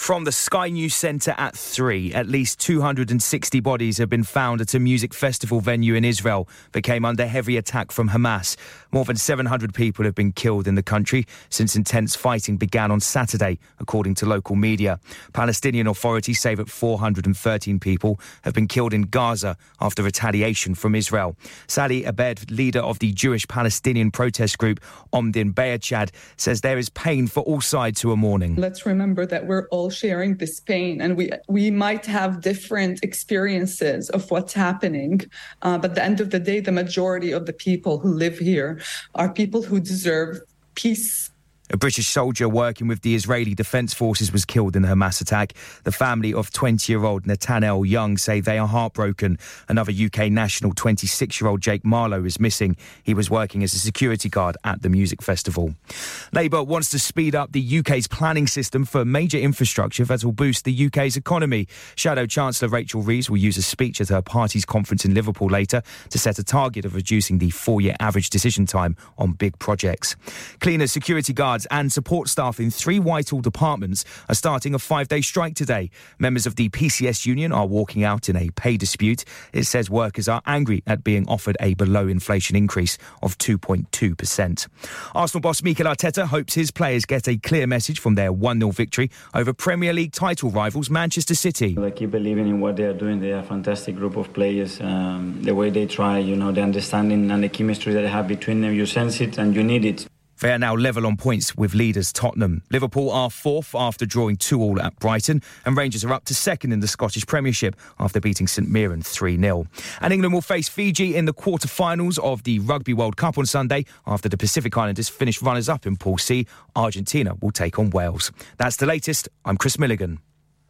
From the Sky News Centre at 3, at least 260 bodies have been found at a music festival venue in Israel that came under heavy attack from Hamas. More than 700 people have been killed in the country since intense fighting began on Saturday, according to local media. Palestinian authorities say that 413 people have been killed in Gaza after retaliation from Israel. Sali Abed, leader of the Jewish Palestinian protest group Omdin Bayachad, says there is pain for all sides who are mourning. Let's remember that we're all sharing this pain and we we might have different experiences of what's happening uh, but at the end of the day the majority of the people who live here are people who deserve peace a British soldier working with the Israeli Defense Forces was killed in the Hamas attack. The family of 20 year old Nathaniel Young say they are heartbroken. Another UK national, 26 year old Jake Marlowe, is missing. He was working as a security guard at the music festival. Labour wants to speed up the UK's planning system for major infrastructure that will boost the UK's economy. Shadow Chancellor Rachel Reeves will use a speech at her party's conference in Liverpool later to set a target of reducing the four year average decision time on big projects. Cleaners, security guards, guards and support staff in three Whitehall departments are starting a five day strike today. Members of the PCS union are walking out in a pay dispute. It says workers are angry at being offered a below inflation increase of 2.2%. Arsenal boss Mikel Arteta hopes his players get a clear message from their 1 0 victory over Premier League title rivals Manchester City. They keep believing in what they are doing. They are a fantastic group of players. Um, the way they try, you know, the understanding and the chemistry that they have between them, you sense it and you need it. They are now level on points with leaders Tottenham. Liverpool are fourth after drawing 2 all at Brighton, and Rangers are up to second in the Scottish Premiership after beating St Mirren 3 0. And England will face Fiji in the quarter-finals of the Rugby World Cup on Sunday after the Pacific Islanders finish runners up in Pool C. Argentina will take on Wales. That's the latest. I'm Chris Milligan.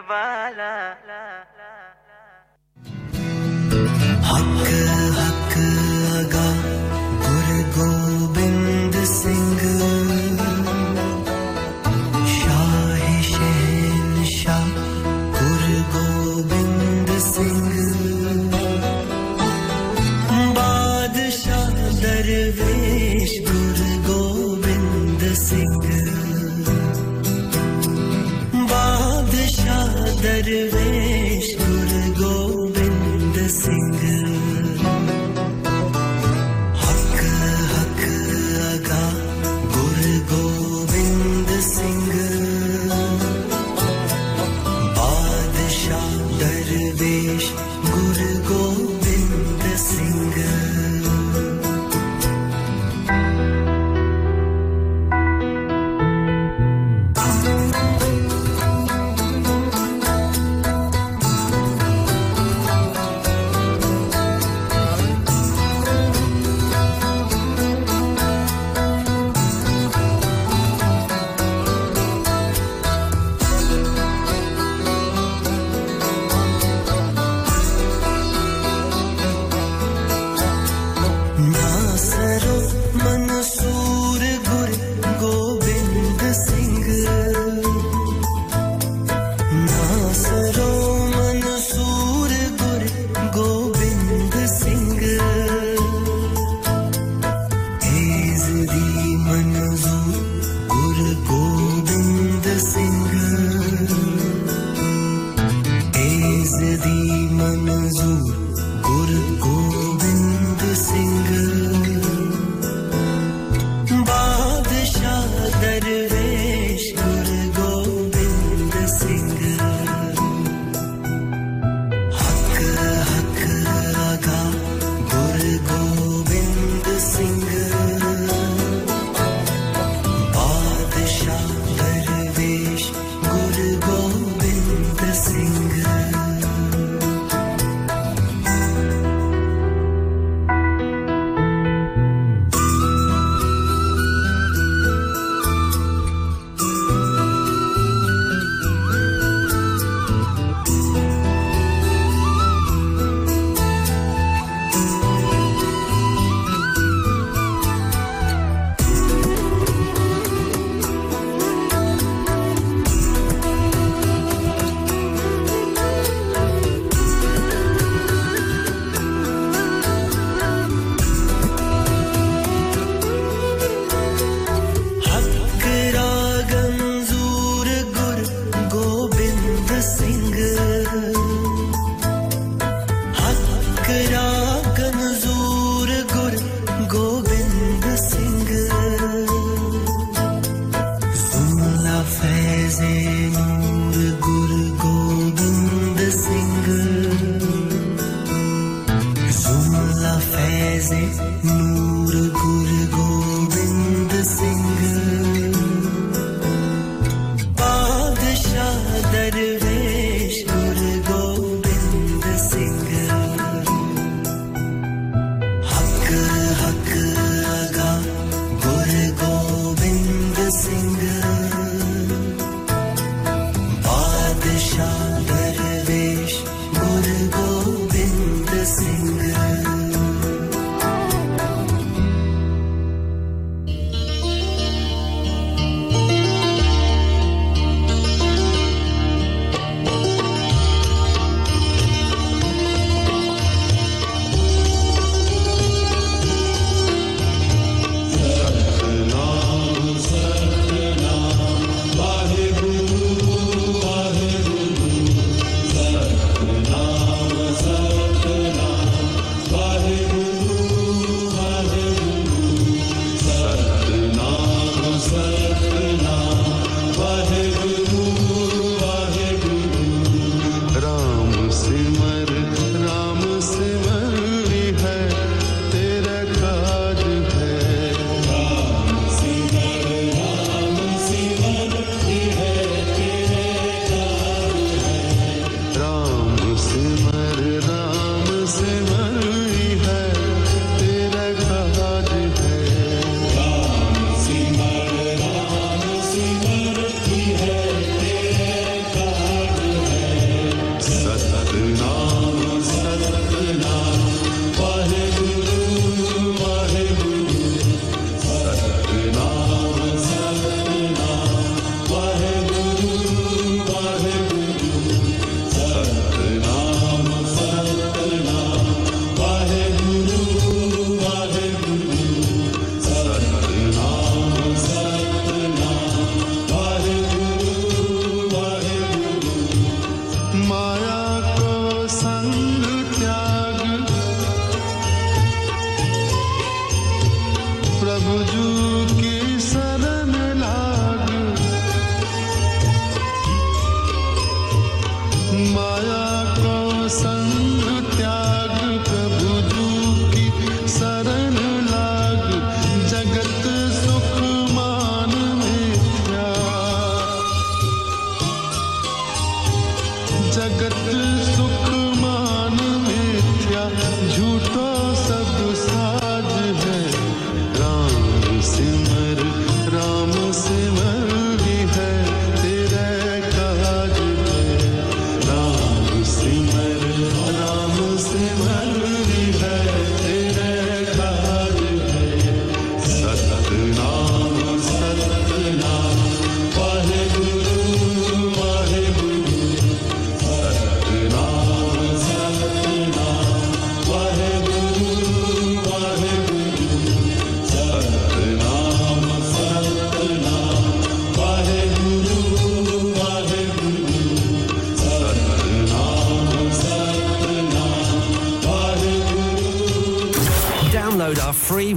वाला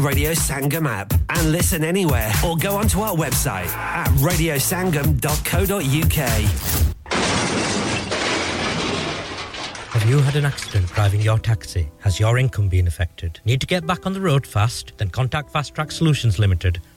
Radio Sangam app and listen anywhere or go onto our website at radiosangam.co.uk. Have you had an accident driving your taxi? Has your income been affected? Need to get back on the road fast? Then contact Fast Track Solutions Limited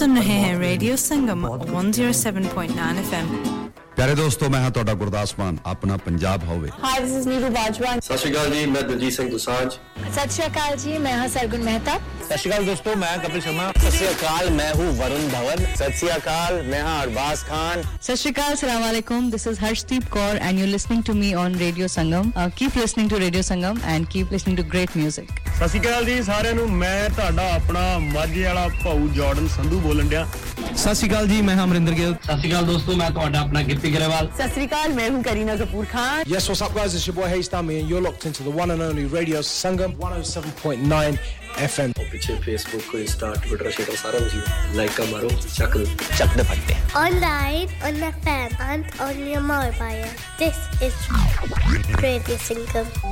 सुन रहे हैं radio Sangam 107.9 FM ਪਿਆਰੇ ਦੋਸਤੋ ਮੈਂ ਹਾਂ ਤੁਹਾਡਾ ਗੁਰਦਾਸ ਮਾਨ ਆਪਣਾ ਪੰਜਾਬ ਹੋਵੇ Hi, this is Neeru Bajwan. ਸਤਿ ਸ਼੍ਰੀ ਅਕਾਲ ਜੀ ਮੈਂ ਦਲਜੀਤ ਸਿੰਘ ਦੁਸਾਂਝ सत श्री अकाल जी मैं हाँ सरगुन मेहता सत श्रीकाल दोस्तों मैं कपिल शर्मा सत श्री अकाल मैं हूँ वरुण धवन सत श्री अकाल मैं हाँ अरबाज खान सत श्री अकाल सलाम वालेकुम this is Harshdeep Kaur and you listening to me on radio Sangam keep listening to radio Sangam and keep listening to great music ਸਤਿ ਸ਼੍ਰੀ ਅਕਾਲ ਜੀ ਸਾਰਿਆਂ ਨੂੰ ਮੈਂ ਤੁਹਾਡਾ ਆਪਣਾ ਮਾਝੇ ਵਾਲਾ ਭਾਊ ਜਾਰਡਨ ਸੰਧੂ ਬੋਲਣ ਡਿਆ ਸਤਿ ਸ਼੍ਰੀ ਅਕਾਲ ਜੀ ਮੈਂ ਹਾਂ ਅਮਰਿੰਦਰ ਗਿੱਲ ਸਤਿ ਸ਼੍ਰੀ ਅਕਾਲ ਦੋਸਤੋ ਮੈਂ ਤੁਹਾਡਾ ਆਪਣਾ ਗਿੱਪੀ ਗਰੇਵਾਲ सत श्री अकाल मैं हूँ Kareena Kapoor Khan Yes, what's up, guys? It's your boy Hayes Dami, and you're locked into the one and only Radio Sangam 107.9 FM. ਪਿੱਛੇ ਫੇਸਬੁੱਕ ਇੰਸਟਾ ਟਵਿੱਟਰ ਸ਼ੇਟਰ ਸਾਰਾ ਕੁਝ ਲਾਈਕ ਕਾ ਮਾਰੋ ਚੱਕ ਚੱਕ ਦੇ ਫੱਟੇ Online, on FM, and on your mobile. This is Radio Sangam. एक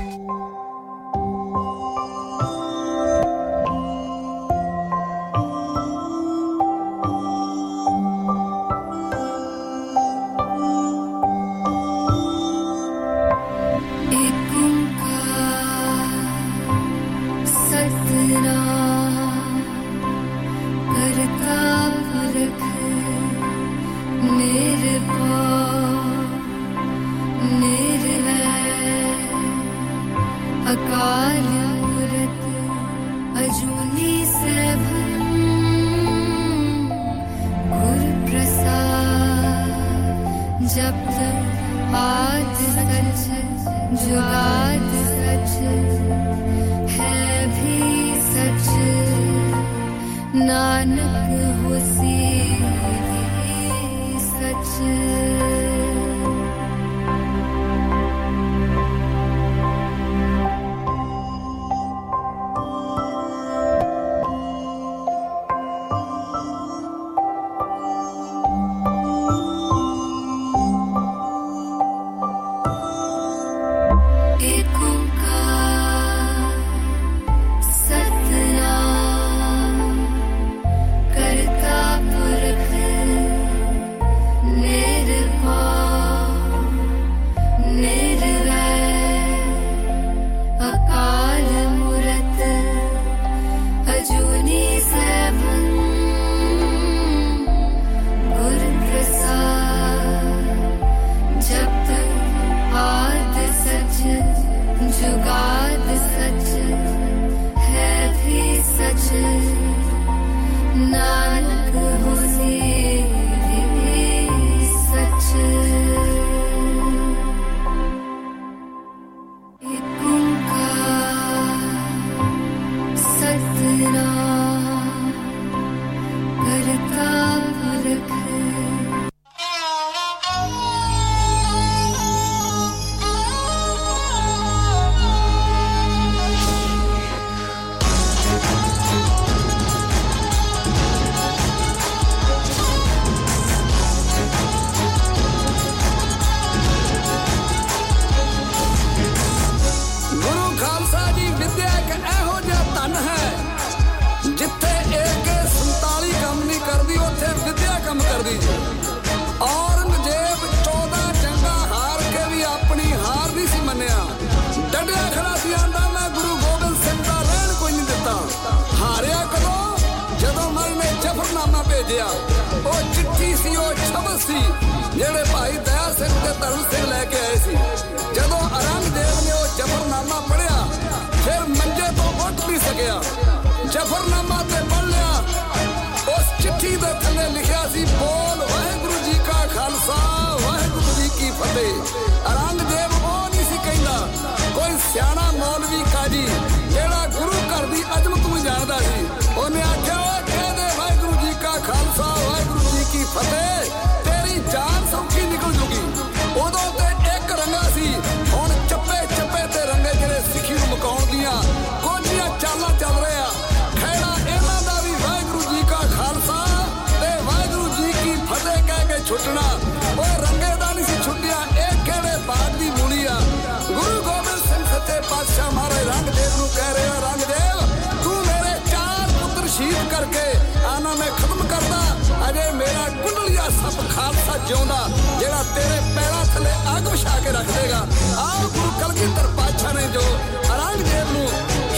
ਜਿਉਂਦਾ ਜਿਹੜਾ ਤੇਰੇ ਪੈਰਾਂ ਥੱਲੇ ਅੱਗ ਵਿਛਾ ਕੇ ਰੱਖ ਦੇਗਾ ਆਹ ਗੁਰੂ ਕਲਗੀਧਰ ਪਾਤਸ਼ਾਹ ਨੇ ਜੋ ਔਰੰਗਜ਼ੇਬ ਨੂੰ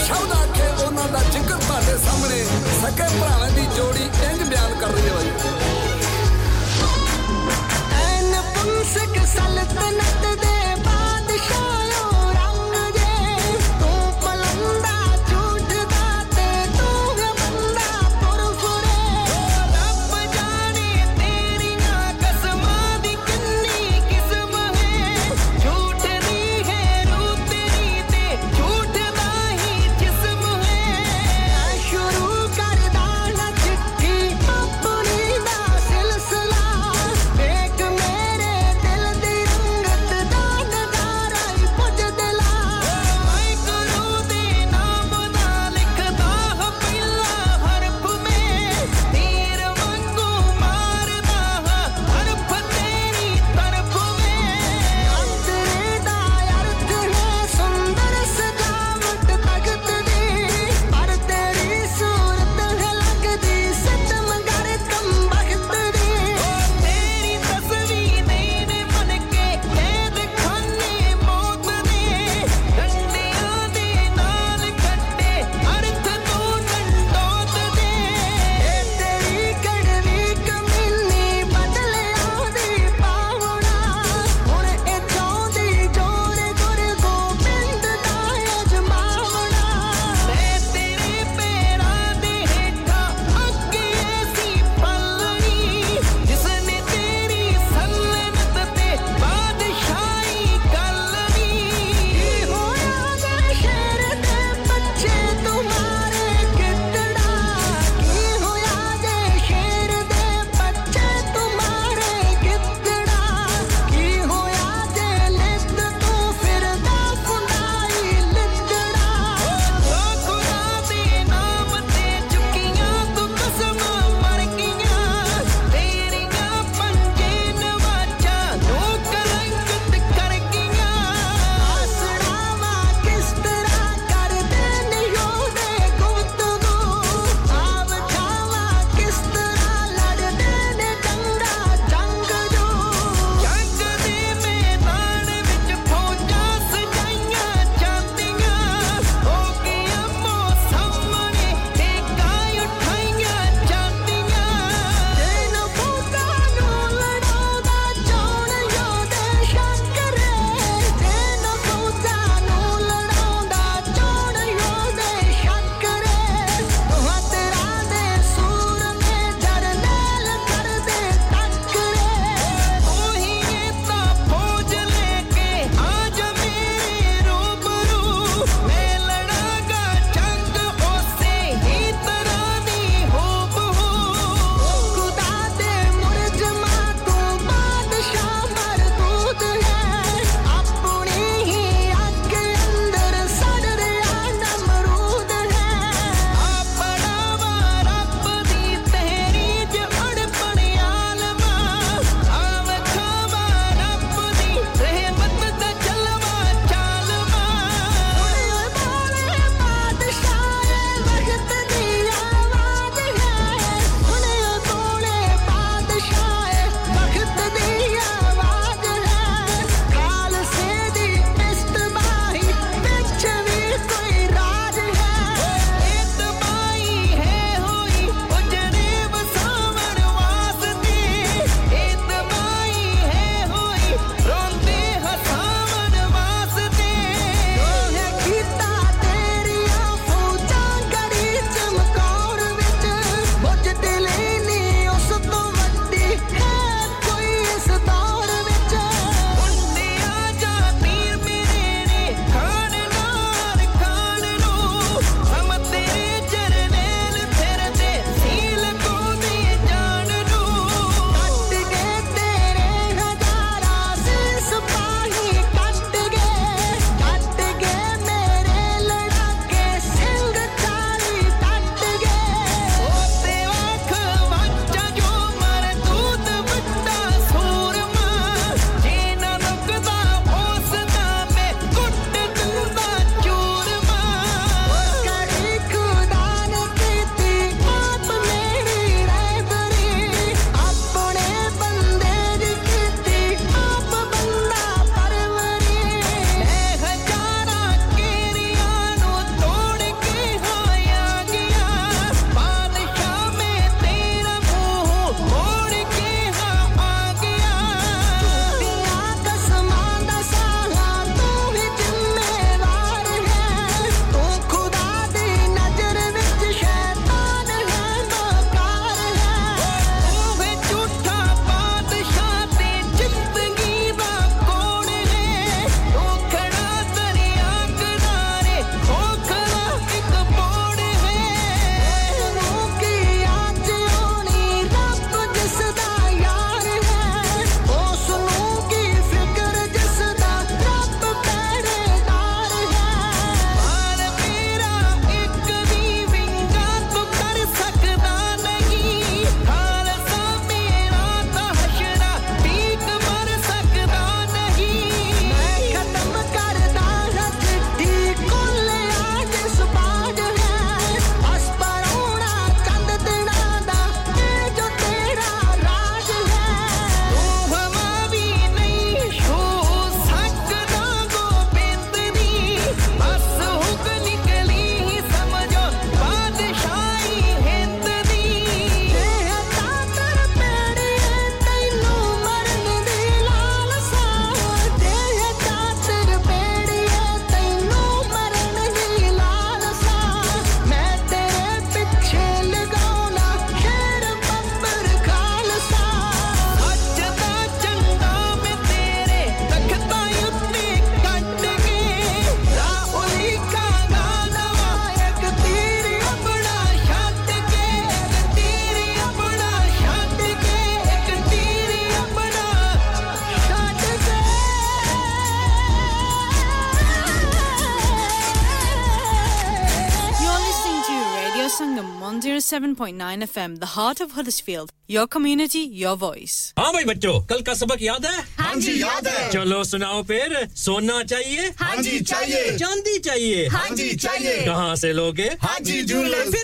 ਸ਼ਬਦ ਆਖੇ ਉਹਨਾਂ ਦਾ ਜ਼ਿਕਰ ਤੁਹਾਡੇ ਸਾਹਮਣੇ ਸਕੇ ਭਰਾਵਾਂ ਦੀ ਜੋੜੀ ਇੰਜ ਬਿਆਨ ਕਰ ਰਹੀ ਹੈ ਬਾਈ ਐਨ ਪੁੰਸਕ ਸਲਤਨਤ ਦੇ 107.9 FM, the heart of Huddersfield. Your community, your voice. हाँ भाई बच्चों कल का सबक याद है हाँ जी, याद है। चलो सुनाओ फिर सोना चाहिए हाँ जी, चाहिए। चांदी चाहिए हाँ जी, चाहिए। कहाँ से लोगे हाजी jewellers.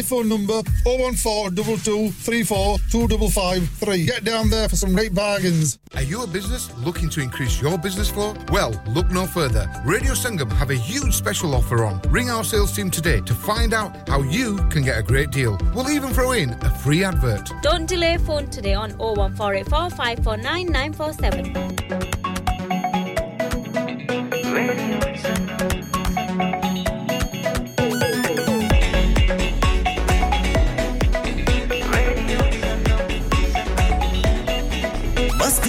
Telephone number 014 253 Get down there for some great bargains. Are you a business looking to increase your business flow? Well, look no further. Radio Sangam have a huge special offer on. Ring our sales team today to find out how you can get a great deal. We'll even throw in a free advert. Don't delay phone today on 01484 549 947.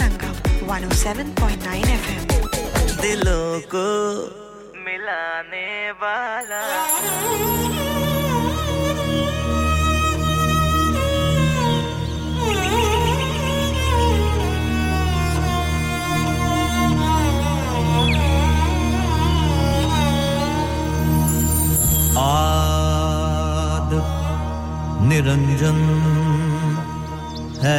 Sangam 107.9 FM. दिलों को मिलाने वाला आद निरंजन है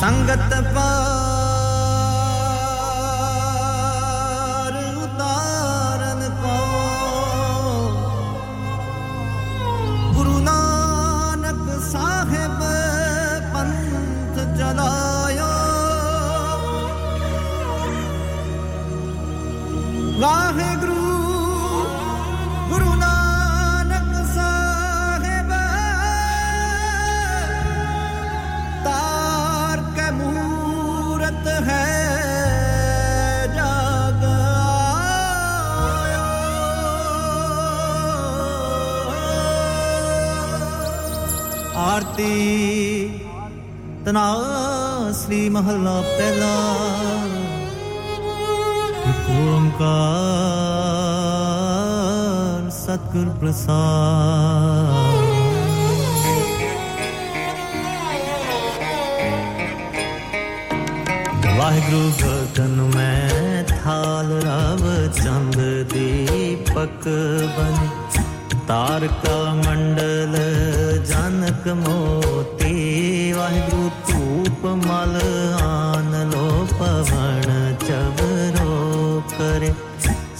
संगत पार ਆਰਤੀ ਤਨਾਸਰੀ ਮਹਲਾ ਪਹਿਲਾ ਓੰਕਾਰ ਸਤਗੁਰ ਪ੍ਰਸਾਦ ਵਾਹਿਗੁਰੂ ਭਗਤਨ ਮੈਂ ਥਾਲ ਰਵ ਚੰਦ ਦੀਪਕ ਬਨ तारका मंडल, जनक मोती, वाहिगुरु धूप मल, आन लो पवन चबरो करे।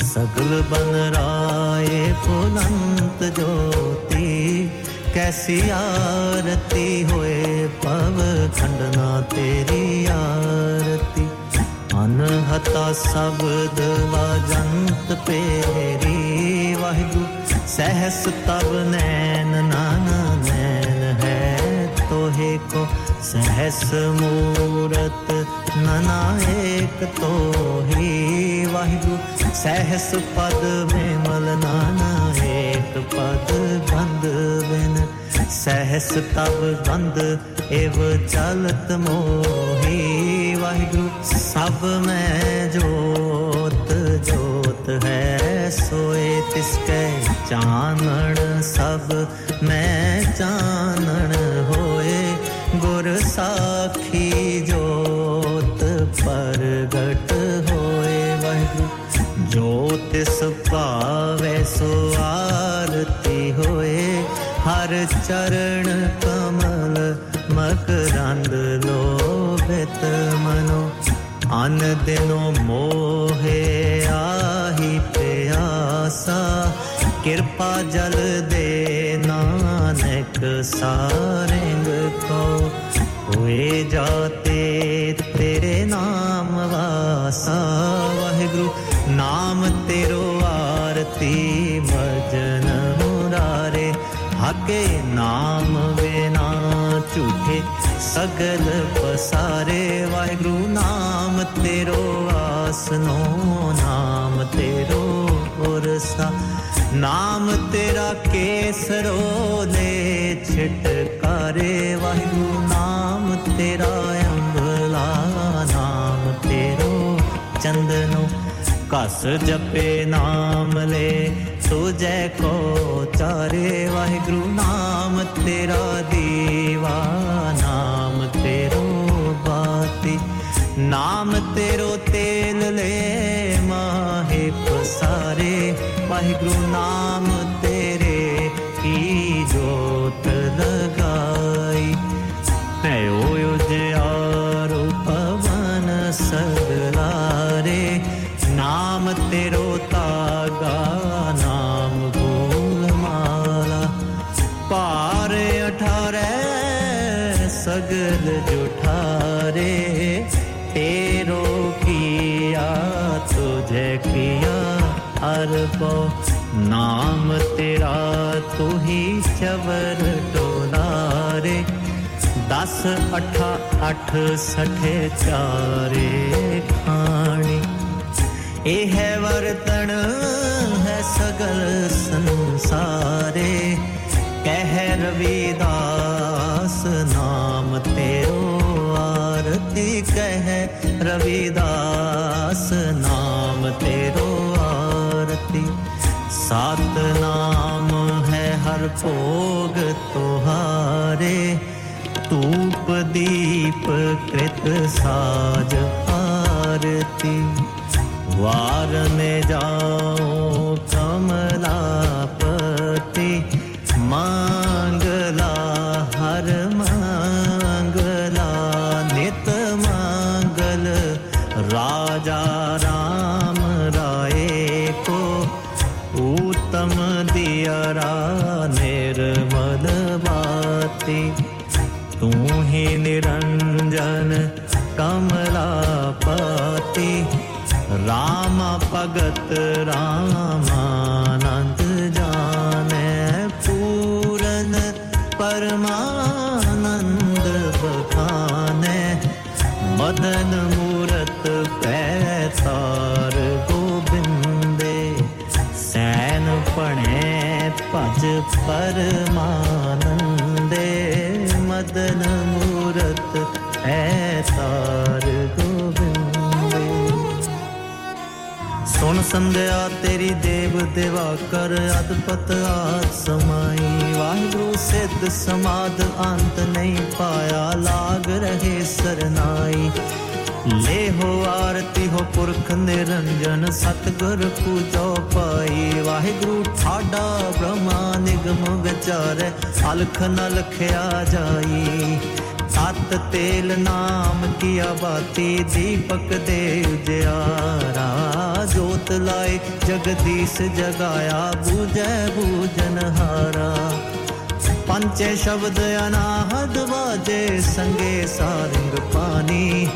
सगल बन राये पुलंत ज्योति, कैसी आरती होए पव खंडना तेरी आरती। अनहता शब्द व जंत पेरी, वाहिगुरु सहस तब नैन, नाना नैन है तोहे को। सहस मूरत नना एक तो ही सहस पद में मल नाना एक पद बंद बिन। सहस तब बंद, एव चलत मोही, वाहिगुरु। सब में जोत जो है, सोए तिसके चानण सब। मैं चानण होए गुर साखी जोत प्रगट होए। वाहिगुरु जो तिस पावे सो आरती होए। हर चरण कमल मकरंद लोभित मनो। अन दिनो मोहे कृपा जल दे नानक सारंग को। हुए जाते तेरे नाम वासा, वाहिगुरु। नाम तेरो आरती भजन मुरारे। हके नाम बिना झूठे सगल पसारे। वाहिगुरु, नाम तेरो आसनो, नाम तेरो उरसा नाम तेरा केसरो ने छिटकारे, वाहिगुरु, नाम तेरा अंबला नाम तेरो चंदनो, कस जपे नाम ले, तुझे को चारे, वाहिगुरु, नाम तेरा दीवा, नाम तेरो बाती, नाम तेरो तेल ले, माहे पसारे वाहिगुरु नाम अठा अठ सठे चारे खाणी ਇਹ ਵਰਤਣ ਹੈ ਸਗਲ ਸੰਸਾਰੇ ਕਹਿ ਰਵਿਦਾਸ ਨਾਮ ਤੇਰੋ ਆਰਤੀ ਕਹਿ ਰਵਿਦਾਸ ਨਾਮ ਤੇਰੋ ਆਰਤੀ ਸਤ ਨਾਮ ਹੈ ਹਰ ਭੋਗ ਤੁਹਾਰੇ ਧੂਪ दीपकृत साज आरती। वार में जाओ कमलापति। भगत रामानन्द जाने पूरन परमानन्द बखाने मदन मूरत पैसार गोविन्दे सैन पणे पज पर संध्या तेरी देव देवा कर अदपत समाई वाहिगुरु सिद्ध समाध अंत नहीं पाया, लाग रहे सरनाई। ले हो आरती हो पुरख निरंजन, सतगुर पूजो पाई। वाहिगुरु ठाडा ब्रह्मा निगम विचार अलख न लखया जाई। शांत तेल नाम किया बाती, दीपक देव जयारा। जोत लाए, जगदीश जगाया बुजय बूजन हारा। पंचे शब्द अनाहद बाजे, संगे सारंग पानी।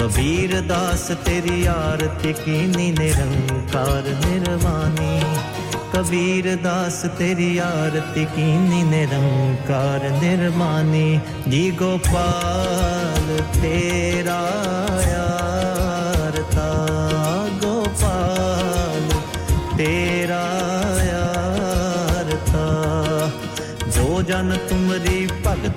कबीर दास तेरी आरती की निरंकार निर्वाणी। कबीर दास तेरी आरती कीनी निरंकार निर्मानी जी गोपाल तेरा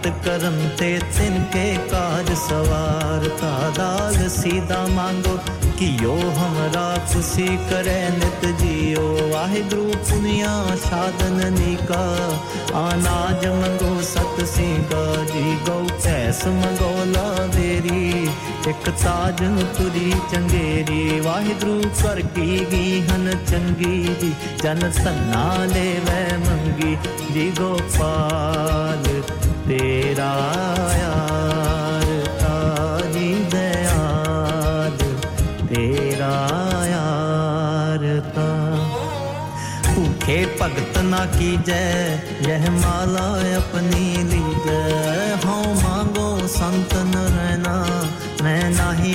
करम ते तिनके काज सवार। का दाग सीधा मांगो कि यो हमरा खुशी करे नित जियो। वाहिगुरु पुनिया साधन निका। अनाज मंगो सत का जी गौ कैस मंगो ला देरी। एक ताज तुरी चंगेरी। वाहिगुरु कर की गीहन चंगी जी। जन सन्ना ले वह मंगी। जी गोपाल तेरा यार ताजी तेरा यार भूखे भगत ना कीजै, यह माला अपनी दी जय हों मांगो संत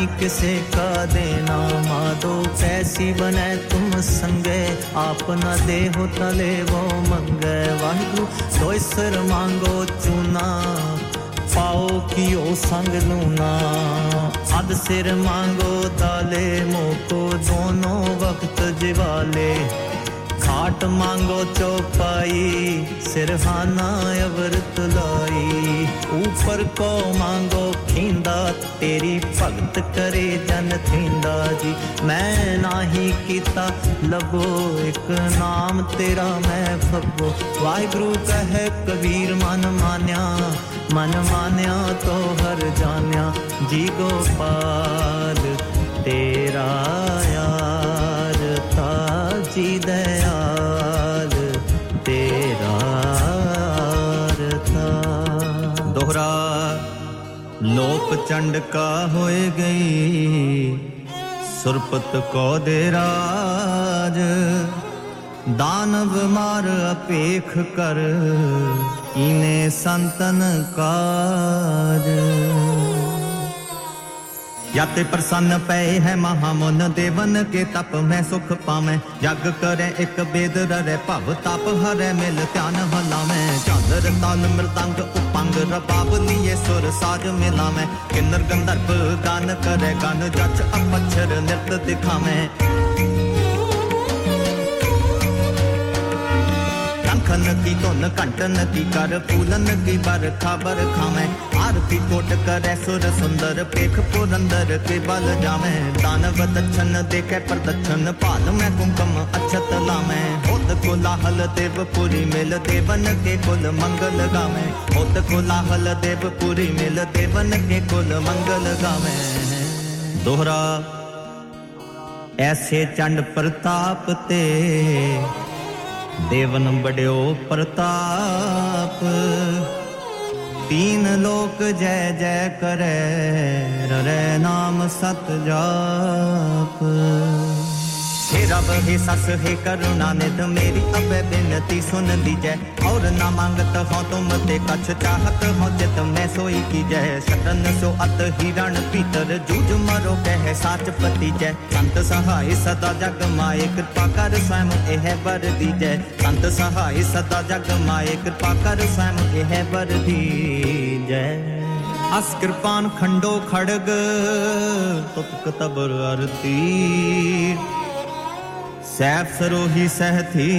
नाही किसे का देना? माधो कैसी बने तुम संगे? आप न दे हो तले वो मंगे। वाहिगुरु तो सिर मांगो चूना। पाओ कियो संग लूना। अद सिर मांगो ताले, मोको दोनों वक्त जिवाले। खाट मांगो चौपाई, सिरहाना अवरत लाई। ऊपर को मांगो खींदा, तेरी भगत करे जन थींदा जी। मैं नाही कीता लबो एक नाम तेरा मैं फबो वाहिगुरु कहे, कबीर मन मान्या मन मान्या तो हर जान्या। जी गोपाल तेरा लोक चंड का होए गई। सुरपत को दे राज। दानव मार अपेख कर इने संतन काज। या ते प्रसन्न पए है महामुन देवन के तप में सुख पावे जग करे एक बेद रे भव तप, हरे मिल ध्यान हलावे चादर, ताल, मृदंग, उपंग, रबाब लिए सुर साज मिलावे किन्नर, गंधर्व, गान करे, गान जच अपच्छर नृत्य दिखावे कंखन की धुन कंटन की कर, फूलन की बरखा बरखावे आरती कोट करे सुर सुंदर, पेख पुरंदर के बल जावे दानव दक्षन देखे प्रदक्षन पाल में कुमकम अक्षत लावे होत कोलाहल देवपुरी मिल देवन के कुल मंगल गावे होत कोलाहल देवपुरी मिल देवन के कुल मंगल गावे दोहरा, ऐसे चंड प्रताप ते देवन बड़ो प्रताप। तीन लोक जय जय करे रे नाम सत जाप। हे रब, हे सस, हे करुणा, निध मेरी अब बिनती सुन लीजै। और ना मांगत हो तुम ते कछ, चाहत हो जित मैं सोई की जय शतन सो अत हिरण, पीतर, जूझ मरो कह, साच पति जय संत सहाय सदा जग माए, कृपा कर स्वयं एह वर दीजै। संत सहाय सदा जग माए, कृपा कर स्वयं एह वर दीजै। अस कृपान खंडो खड़ग तुपक तबर अरती सैफ सरोही सहथी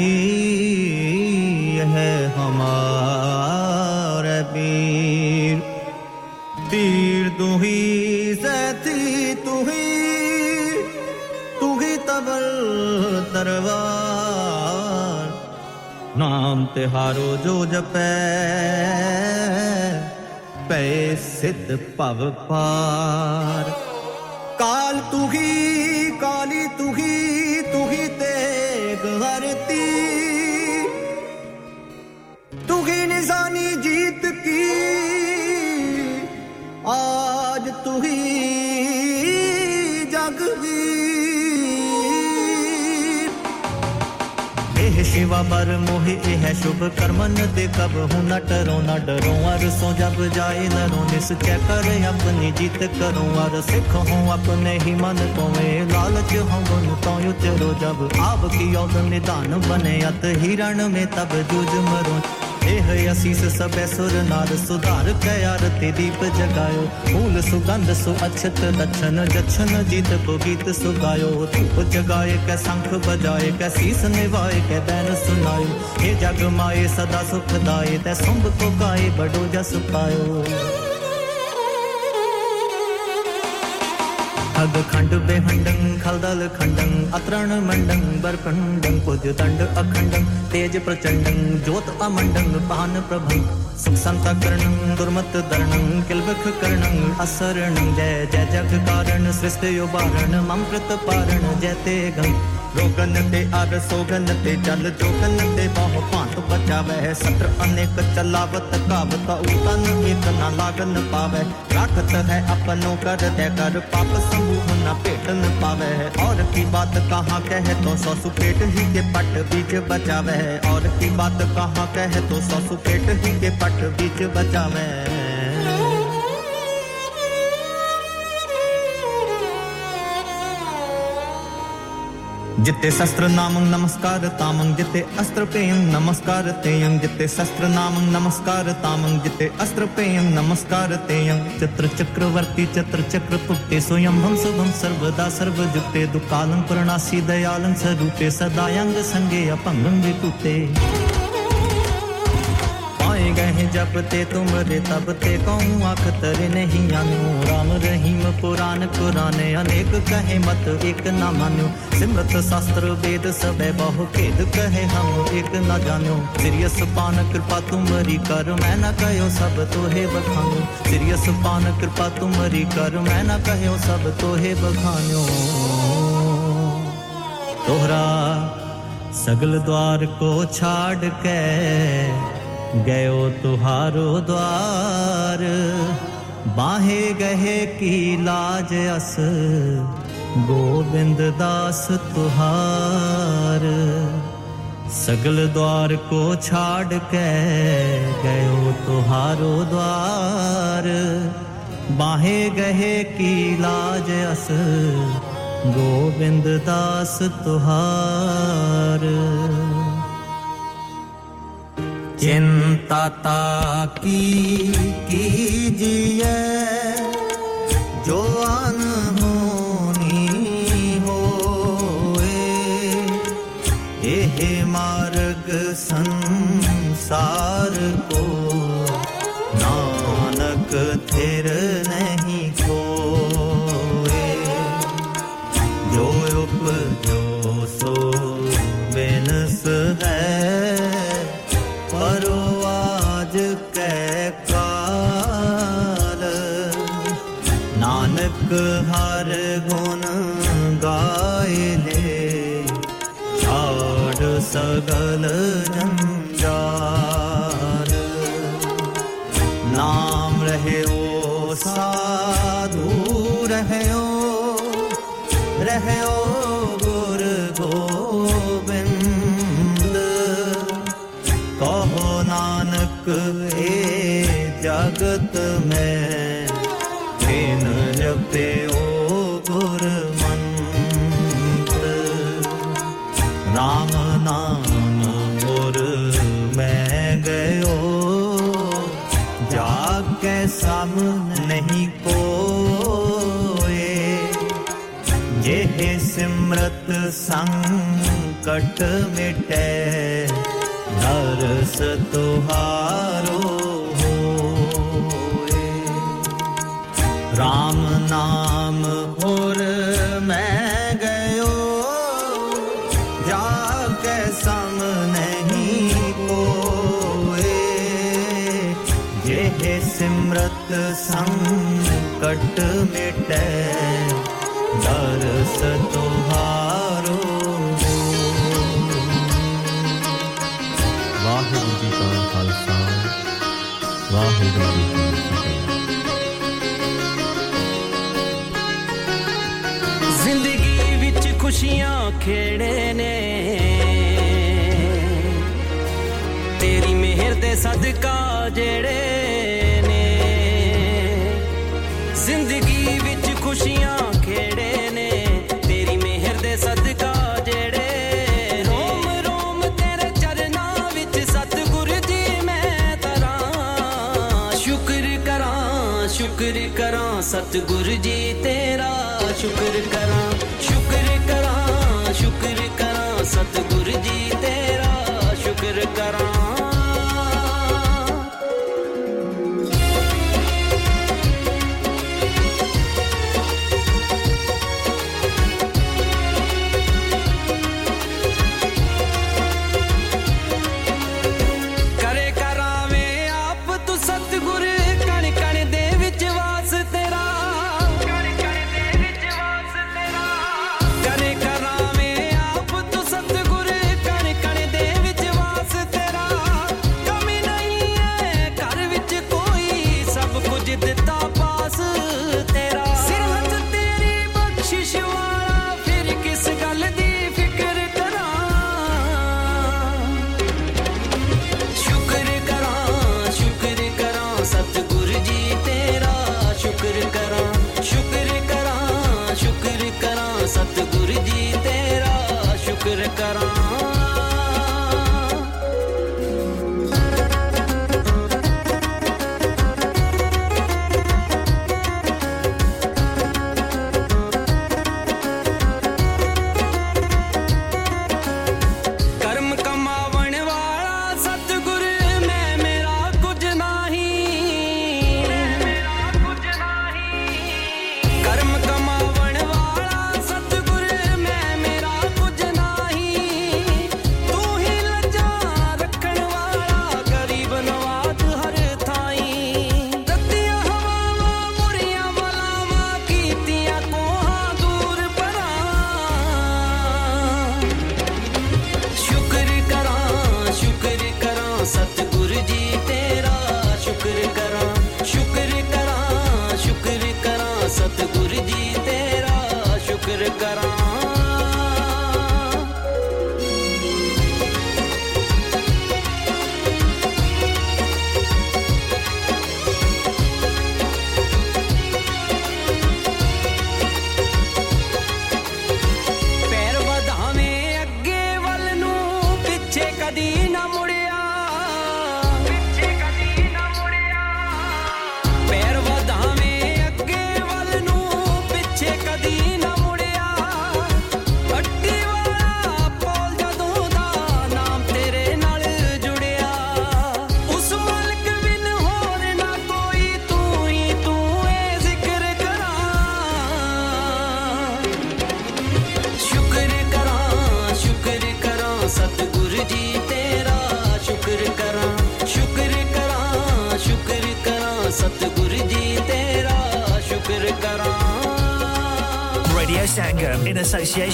है हमारे पीर। तीर तू तुही सहथी तुही तुही तबल तरवार। नाम तिहारो जो जपै, पै सिद्ध पव पार। काल तुही, काली तुही तुही निशानी जीत की। आज तुही जगवीर एह शिवा बर मोहि एह शुभ कर्मन दे कब हूँ न डरो न डरो अर सो जब जाए नरो निश्चय कर अपनी जीत करो अर सिख हूँ अपने ही मन को में लालच हूँ गुण तो उतरो जब आब की औद निदान बने अत हिरण में तब जूझ मरो ਇਹ ਅਸੀਸ ਸਭੈ ਸੁਰ ਨਾਰ ਸੁਧਾਰ ਕੈ ਆਰਤੀ ਦੀਪ ਜਗਾਇਓ ਫੂਲ ਸੁਗੰਧ ਸੁ ਅਛਤ ਦਛਨ ਜਛਨ ਜੀਤ ਕੋ ਗੀਤ ਸੁਗਾਇਓ ਧੂਪ ਜਗਾਏ ਕੈ ਸੰਖ ਬਜਾਏ ਕੈ ਸੀਸ ਨਿਵਾਏ ਕੈ ਬੈਨ सुनायो। हे जग माए, सदा सुख दाए, तै सुंभ को गाए, बड़ो जस पायो। अग खंड बेहंडं खलदल खंडं अतरण मंडं बरखंडं कुज दंड अखंडं तेज प्रचंडं ज्योत अमंडं पान प्रभं सुख संत संतकरणं दुर्मत दरणं किलबख करणं असरणं जय जय जग कारण, सृष्टि उबारण मम कृत पारण, जय ते गं रोगन ते आग सोगन ते जल जोगन ते बहु भांत बचावे सत्र अनेक चलावत कावत उतन एक न लागन पावे। राखत है अपनों कर दे कर पाप समूह न पेट न पावे और की बात कहाँ कह तो सौ सुपेट ही के पट बीच बचावे और की बात कहाँ कहे तो सौ सुपेट ही के पट बीच बचावे जिते शस्त्र नामं नमस्कार, तामं जिते अस्त्र पेयं नमस्कार, तेयं जिते शस्त्र नामं नमस्कार, तामं जिते अस्त्र पेयं नमस्कार, तेयं चित्र चक्रवर्ती, चित्र चक्र पुक्ते स्वयं भम शुभं सर्वदा सर्वजुक्ते दुकालं पूर्णासी दयालं स्वरूपे सदायंग संगे अपंगं विकुते गए जब ते तुम रे तब ते कहूँ, आख तरे नहीं आनु। राम रहीम पुराण कुराने अनेक कहे, मत एक न मान्यो सिमरत शास्त्र, वेद सब बहु खेद कहे, हम एक न जान्यो सिरियस पान, कृपा तुम तुमरी कर, मैं न कहो, सब तोहे बखानो। सिरियस पान, कृपा तुमरी कर, मैं न कहो, सब तोहे बखानो। तोहरा सगल द्वार को छाड़ के गयो तुहारो द्वार, बाहे गहे की लाज अस, गोविंद दास तुहार। सगल द्वार को छाड़ के गयो तुहारो द्वार, बाहे गहे की लाज अस, गोविंद दास तुहार। चिंता की कीजिए जो अनहोनी होए यह मार्ग संसार छाड़ सगल संकट मिटे नरस तुहारो होए। राम नाम और मैं गयो, जाके सम नहीं कोए। जेह सिमरत संकट मिटे, दरस तुहारो ਜੀ ਕਾ ਖਾਲਸਾ ਵਾਹਿਗੁਰੂ ਜੀ ਕੀ ਫਤਿਹ ਜ਼ਿੰਦਗੀ ਵਿੱਚ ਖੁਸ਼ੀਆਂ ਖੇੜੇ ਨੇ। ਤੇਰੀ ਮਿਹਰ ਦੇ ਸਦਕਾ ਜਿਹੜੇ सतगुरु जी तेरा शुक्र कर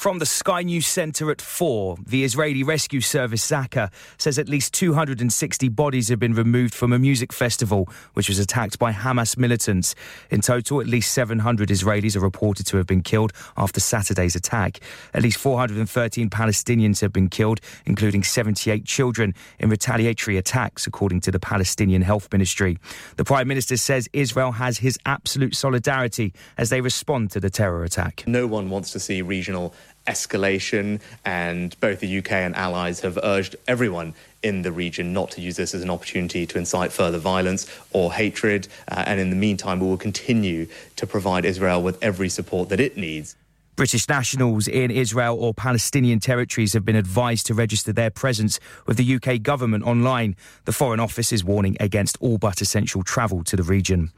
From the Sky News Centre at 4, the Israeli rescue service Zaka says at least 260 bodies have been removed from a music festival which was attacked by Hamas militants. In total, at least 700 Israelis are reported to have been killed after Saturday's attack. At least 413 Palestinians have been killed, including 78 children, in retaliatory attacks, according to the Palestinian Health Ministry. The Prime Minister says Israel has his absolute solidarity as they respond to the terror attack. No one wants to see regional escalation, and both the UK and allies have urged everyone in the region not to use this as an opportunity to incite further violence or hatred. Uh, and in the meantime, we will continue to provide Israel with every support that it needs. British nationals in Israel or Palestinian territories have been advised to register their presence with the UK government online. The Foreign Office is warning against all but essential travel to the region.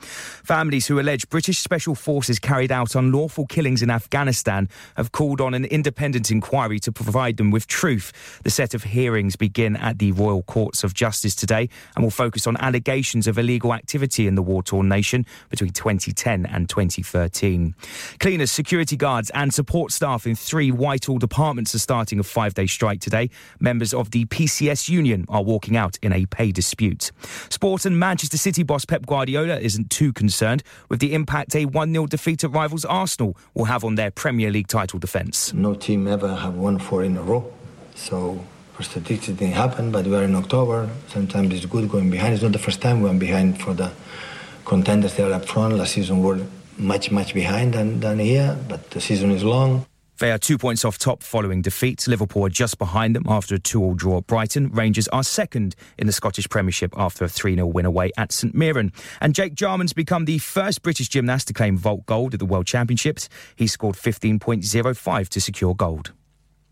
Families who allege British special forces carried out unlawful killings in Afghanistan have called on an independent inquiry to provide them with truth. The set of hearings begin at the Royal Courts of Justice today and will focus on allegations of illegal activity in the war torn nation between 2010 and 2013. Cleaners, security guards, and support staff in three Whitehall departments are starting a five day strike today. Members of the PCS union are walking out in a pay dispute. Sport and Manchester City boss Pep Guardiola isn't too concerned with the impact a 1 0 defeat at rivals Arsenal will have on their Premier League title defence. No team ever have won four in a row. So for statistics it didn't happen, but we are in October. Sometimes it's good going behind. It's not the first time we are behind for the contenders there up front. Last season we were much, much behind than, than here, but the season is long. They are two points off top following defeats. Liverpool are just behind them after a 2 all draw at Brighton. Rangers are second in the Scottish Premiership after a 3 0 win away at St Mirren. And Jake Jarman's become the first British gymnast to claim vault gold at the World Championships. He scored 15.05 to secure gold.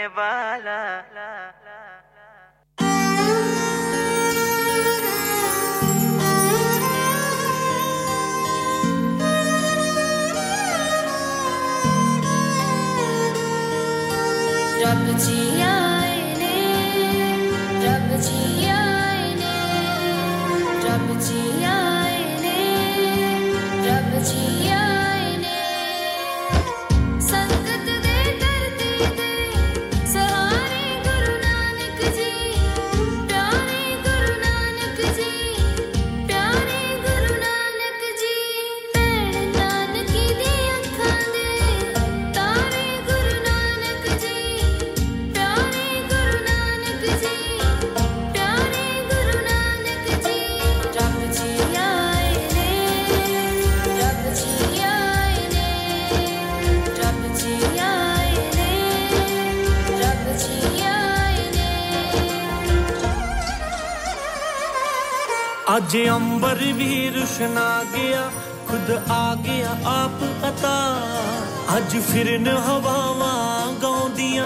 मिलाने वाला। रब जी ਅੱਜ ਅੰਬਰ ਵੀ ਰੁਸ਼ਨਾ ਗਿਆ, ਖੁਦ ਆ ਗਿਆ ਆਪ ਅਤਾ ਅੱਜ ਫਿਰਨ ਹਵਾਵਾਂ ਗਾਉਂਦੀਆਂ,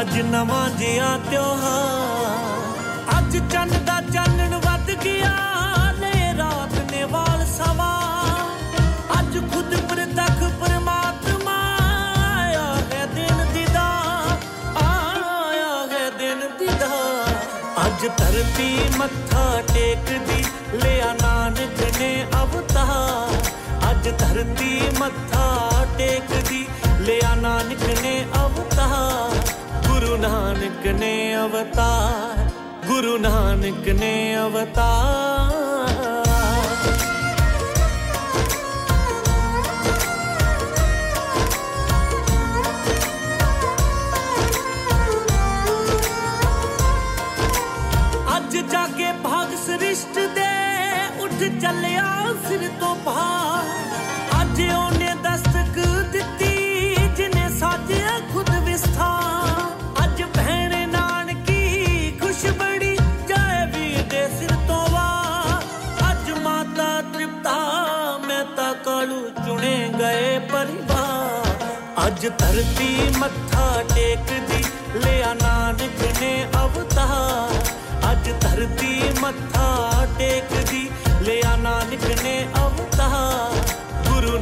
ਅੱਜ ਨਵਾਂ ਜਿਹਾ ਤਿਉਹਾਰ। ਅੱਜ ਚੰਨ ਦਾ ਚਾਨਣ ਵੱਧ ਗਿਆ, ਨੇ ਰਾਤ ਨੇ ਵਾਲ ਸਵਾ ਅੱਜ ਖੁਦ ਪ੍ਰਤੱਖ ਪਰਮਾਤਮਾ ਆਇਆ ਹੈ ਦਿਨ ਦੀਦਾ, ਆਇਆ ਹੈ ਦਿਨ ਦੀਦਾ। ਅੱਜ ਧਰਤੀ ਮੱਥਾ ਟੇਕਦੀ ਲਿਆ ਨਾਨਕ ਨੇ ਅਵਤਾਰ ਅੱਜ ਧਰਤੀ ਮੱਥਾ ਟੇਕਦੀ ਲਿਆ ਨਾਨਕ ਨੇ ਅਵਤਾਰ ਗੁਰੂ ਨਾਨਕ ਨੇ ਅਵਤਾਰ ਗੁਰੂ ਨਾਨਕ ਨੇ ਅਵਤਾਰ ਚੱਲਿਆ ਸਿਰ ਤੋਂ ਭਾਰ ਅੱਜ ਉਹਨੇ ਦਸਤਕ ਦਿੱਤੀ, ਜਿਨੇ ਸਾਜਿਆ ਖੁਦ ਵਿਸਥਾਰ। ਅੱਜ ਭੈਣ ਨਾਨਕੀ ਖੁਸ਼ ਬੜੀ ਜਾਏ ਵੀਰ ਦੇ ਸਿਰ ਤੋਂ ਵਾਰ। ਅੱਜ ਮਾਤਾ ਤ੍ਰਿਪਤਾ, ਮੈਂ ਤਾਂ ਕਾਲੂ ਚੁਣੇ ਗਏ ਪਰਿਵਾਰ। ਅੱਜ ਧਰਤੀ ਮੱਥਾ ਟੇਕਦੀ, ਲਿਆ ਨਾਨਕ ਨੇ ਅਵਤਾਰ। ਅੱਜ ਧਰਤੀ ਮੱਥਾ ਟੇਕਦੀ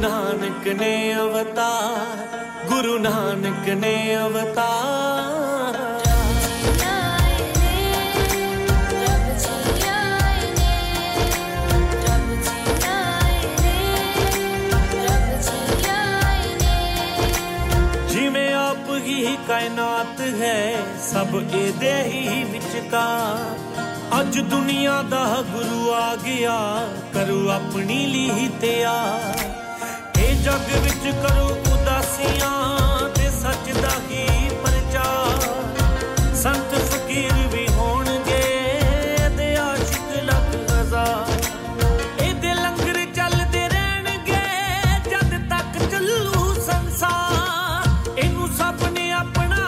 ਗੁਰੂ ਨਾਨਕ ਨੇ ਅਵਤਾਰ ਗੁਰੂ ਨਾਨਕ ਨੇ ਅਵਤਾਰ ਜਿਵੇਂ ਆਪ ਹੀ ਕਾਇਨਾਤ ਹੈ ਸਭ ਇਹਦੇ ਹੀ ਵਿਚਕਾਰ ਅੱਜ ਦੁਨੀਆ ਦਾ ਗੁਰੂ ਆ ਗਿਆ ਕਰੋ ਆਪਣੀ ਲਈ ਤਿਆਰ ਇਹ ਜੱਗ ਵਿੱਚ ਕਰੋ ਉਦਾਸੀਆਂ ਤੇ ਸੱਚ ਦਾ ਹੀ ਪ੍ਰਚਾਰ। ਸੰਤ ਫਕੀਰ ਵੀ ਹੋਣਗੇ ਤੇ ਆਸ਼ਿਕ ਲੱਖ ਹਜ਼ਾਰ। ਇਹਦੇ ਲੰਗਰ ਚੱਲਦੇ ਰਹਿਣਗੇ, ਜਦ ਤੱਕ ਚੱਲੂ ਸੰਸਾਰ। ਇਹਨੂੰ ਸਭ ਨੇ ਆਪਣਾ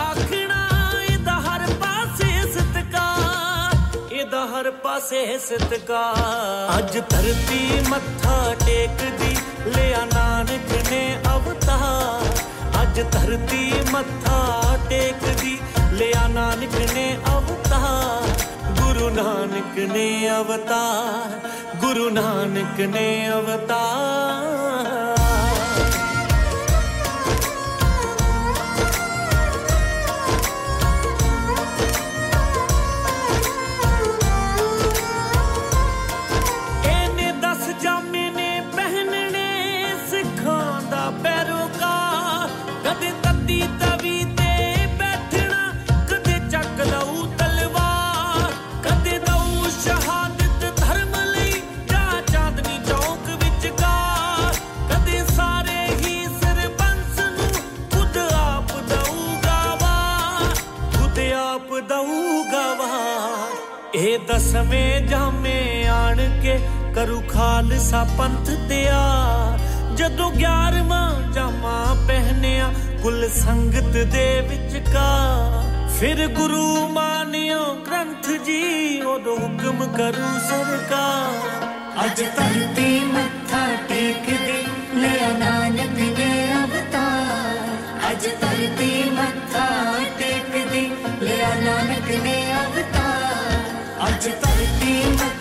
ਆਖਣਾ, ਇਹਦਾ ਹਰ ਪਾਸੇ ਸਤਕਾਰ। ਇਹਦਾ ਹਰ ਪਾਸੇ ਸਤਕਾਰ। ਅੱਜ ਧਰਤੀ ਮੱਥਾ ਟੇਕਦੀ ਲਿਆ ਨਾਨਕ ਨੇ ਅਵਤਾਰ। ਅੱਜ ਧਰਤੀ ਮੱਥਾ ਟੇਕਦੀ। ਲਿਆ ਨਾਨਕ ਨੇ ਅਵਤਾਰ। ਗੁਰੂ ਨਾਨਕ ਨੇ ਅਵਤਾਰ। ਗੁਰੂ ਨਾਨਕ ਨੇ ਅਵਤਾਰ। ਦਸਵੇਂ ਜਾਮੇ ਆਣ ਕੇ ਕਰੂ ਖਾਲਸਾ ਪੰਥ ਤਿਆਰ ਜਦੋਂ 11ਵਾਂ ਜਾਮਾ ਪਹਿਨਿਆ ਕੁੱਲ ਸੰਗਤ ਦੇ ਵਿਚਕਾਰ ਫਿਰ ਗੁਰੂ ਮਾਨਿਓ ਗ੍ਰੰਥ ਜੀ ਉਦੋਂ ਹੁਕਮ ਕਰੂ ਸਰਕਾਰ ਅੱਜ ਧਰਤੀ ਮੱਥਾ ਟੇਕਦੀ ਲਿਆ ਨਾਨਕ ਨੇ ਅਵਤਾਰ ਅੱਜ ਧਰਤੀ ਮੱਥਾ ਟੇਕਦੀ ਲਿਆ ਨਾਨਕ ਨੇ ਅਵਤਾਰ ਅੱਜ You.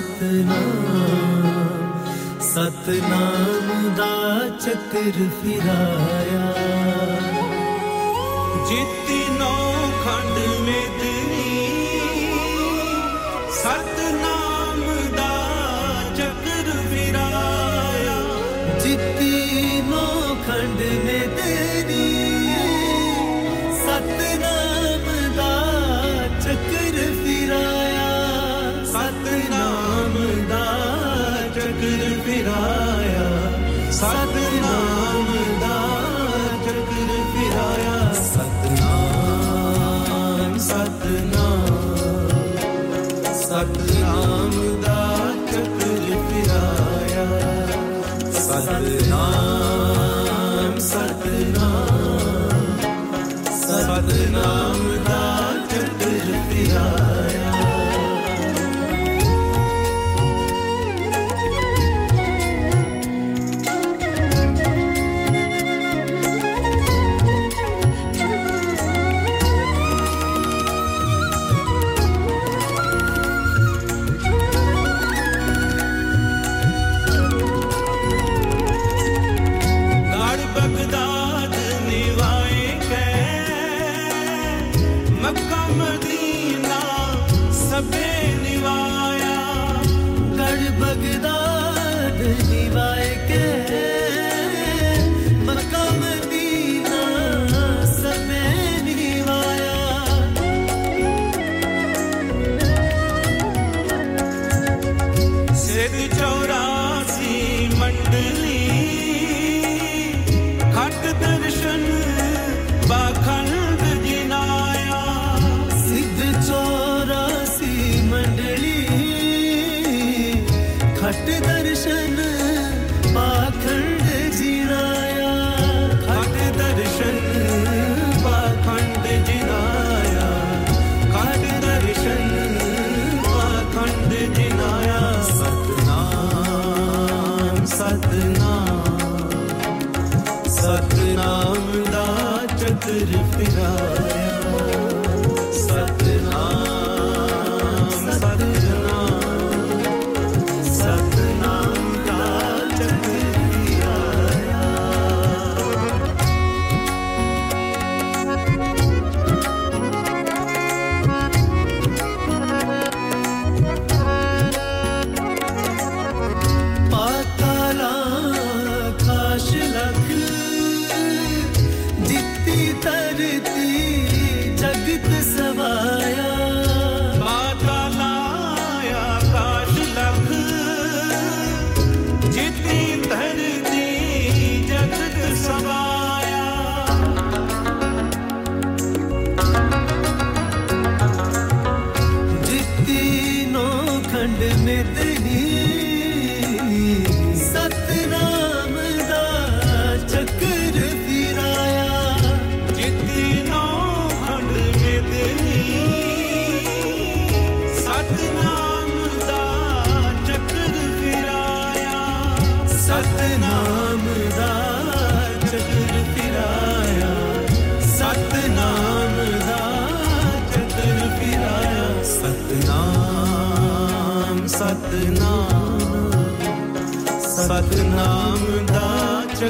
ਸਤਨਾਮ ਸਤਨਾਮ ਦਾ ਚੱਕਰ ਫਿਰਾਇਆ। ਜਿੱਤੀ ਨੌ ਖੰਡ ਮੇਦਨੀ फिर आया सतनाम दा चक्र फिर आया सतनाम सतनाम सतनाम दा चक्र फिर आया सतनाम सत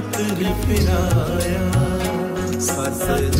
चक्र फिराया। Satnam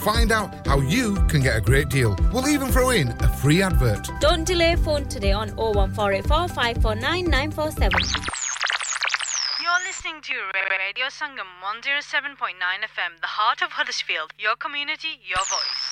find out how you can get a great deal. We'll even throw in a free advert. Don't delay phone today on 01484 549 947. You're listening to Radio Sangam 107.9 FM, the heart of Huddersfield. Your community, your voice.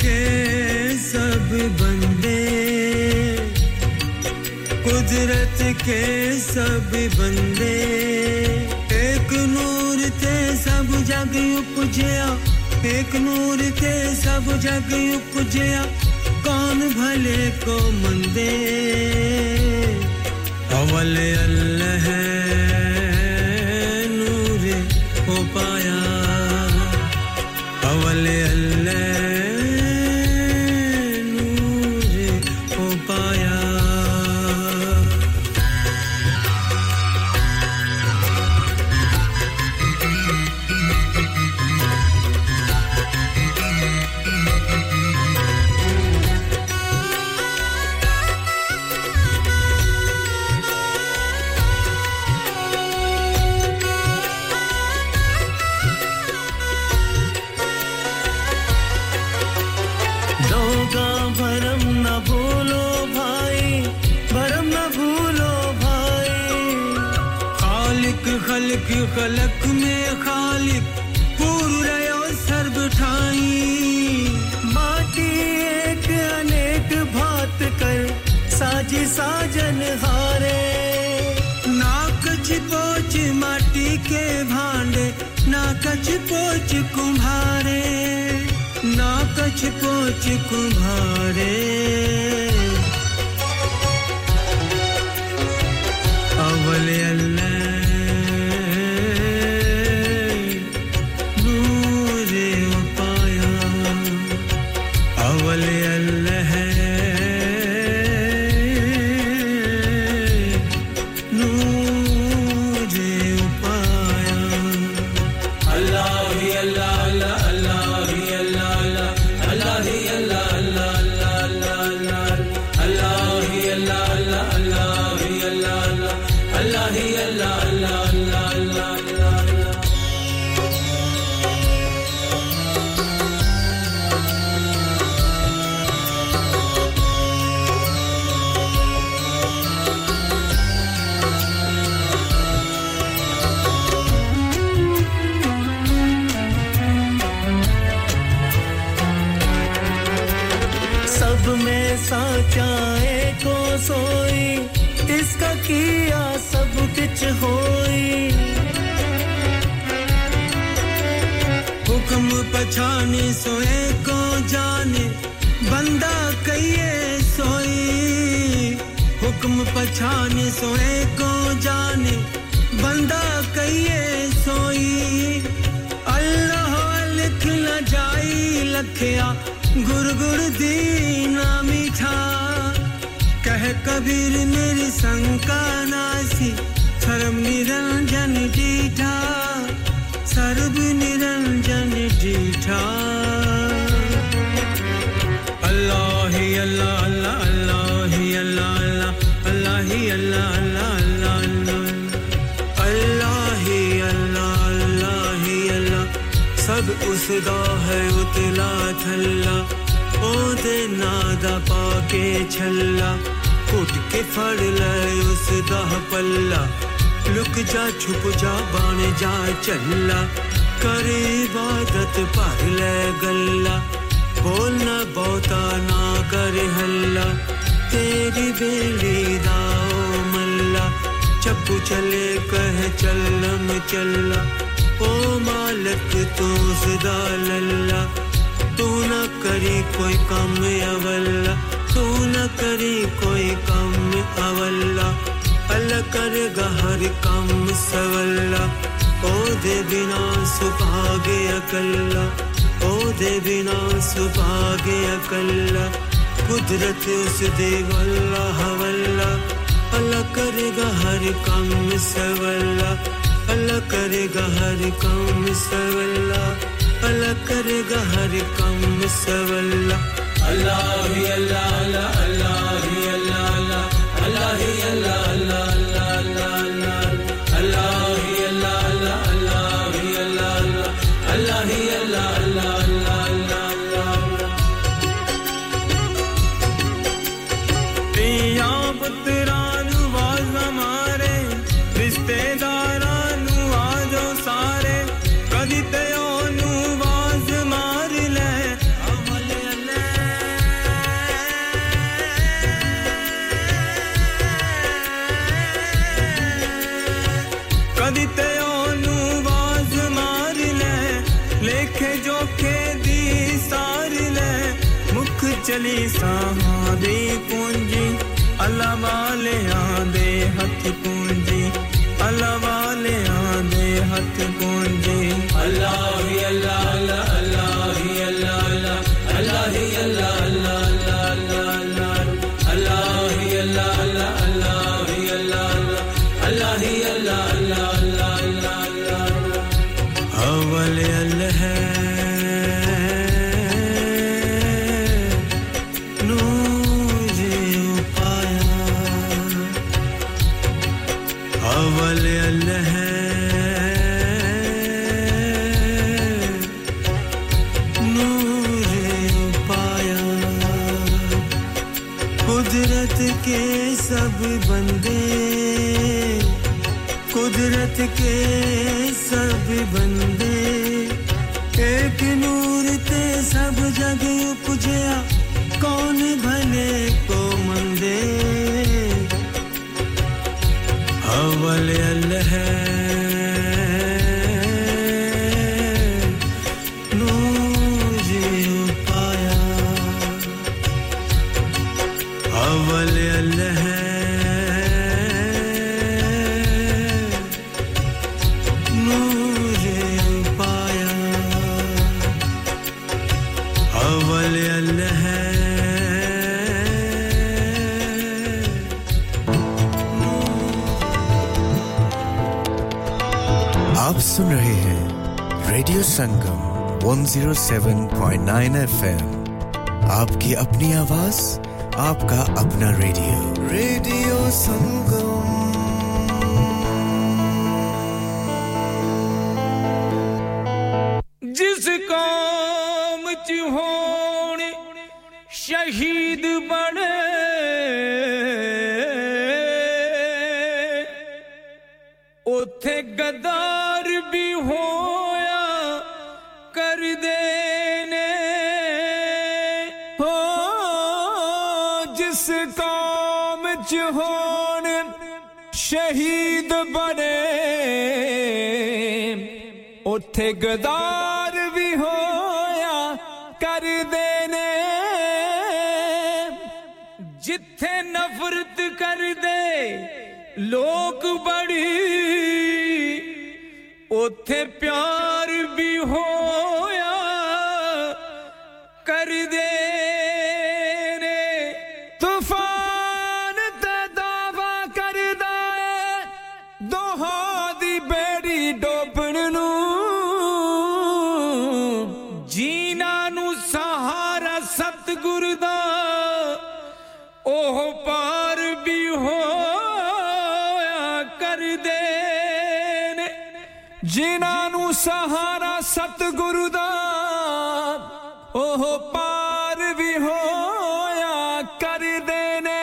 के सब बंदे, कुदरत के सब बंदे। एक नूर ते सब जग उपजया, एक नूर ते सब जग उपजया। कौन भले को मंदे? अवल अल्लाह नूर नाकच पोच कुम्हारे ना कछ पोच कुम्हारे। सोए को जाने, बंदा कहिए सोई। अल्लाह लिख न जाई लखया गुर गुर दीना मीठा। कह कबीर मेरी शंका नासी निरंजन जीठा निरंजन अल्लाह अल्लाह। उसदा है उतला थल्ला, ओदे नादा पाके छल्ला। कुट के फड़ ले उसदा पल्ला, लुक जा छुप जा, बन जा चल्ला। करे इबादत भर ले गल्ला बोलना बहुता ना करे हल्ला। तेरी बेली दाओ मल्ला, चप्पू चले कह चलम चल्ला। ओ मालक, तू सदा लल्ला। तू न करी कोई कम अवल्ला। तू न करी कोई कम अवल्ला। अल्लाह करेगा हर कम सवल्ला। ओ दे बिना सुभागे अकल्ला। ओ दे बिना सुभागे अकल्ला। कुदरत उस दे वल्ला हवल्ला। अल्लाह करेगा हर काम सवल्ला। अल्लाह करेगा हर काम सवल्ला। अल्लाह करेगा हर काम सवल्ला। अल्लाह ही अल्लाह अल्लाह। कदी ते ओनु वाज मार ले, लेखे जोखे दी सार ले। मुख चली साहां दी पूंजी अल्लाह वाले आंदे हथ पूंजी अल्लाह वाले आंदे हथ पूंजी। अल्लाह ही अल्लाह अल्लाह अल्लाह ही अल्लाह अल्लाह अल्लाह ही अल्लाह अल्लाह। संगम 107.9 एफएम आपकी अपनी आवाज़ आपका अपना रेडियो रेडियो संगम गदार भी होया कर देने जिथे नफरत कर दे लोग बड़ी उथे प्यार ਸਹਾਰਾ ਸਤਿਗੁਰੂ ਦਾ ਉਹ ਪਾਰ ਵੀ ਹੋਇਆ ਕਰਦੇ ਨੇ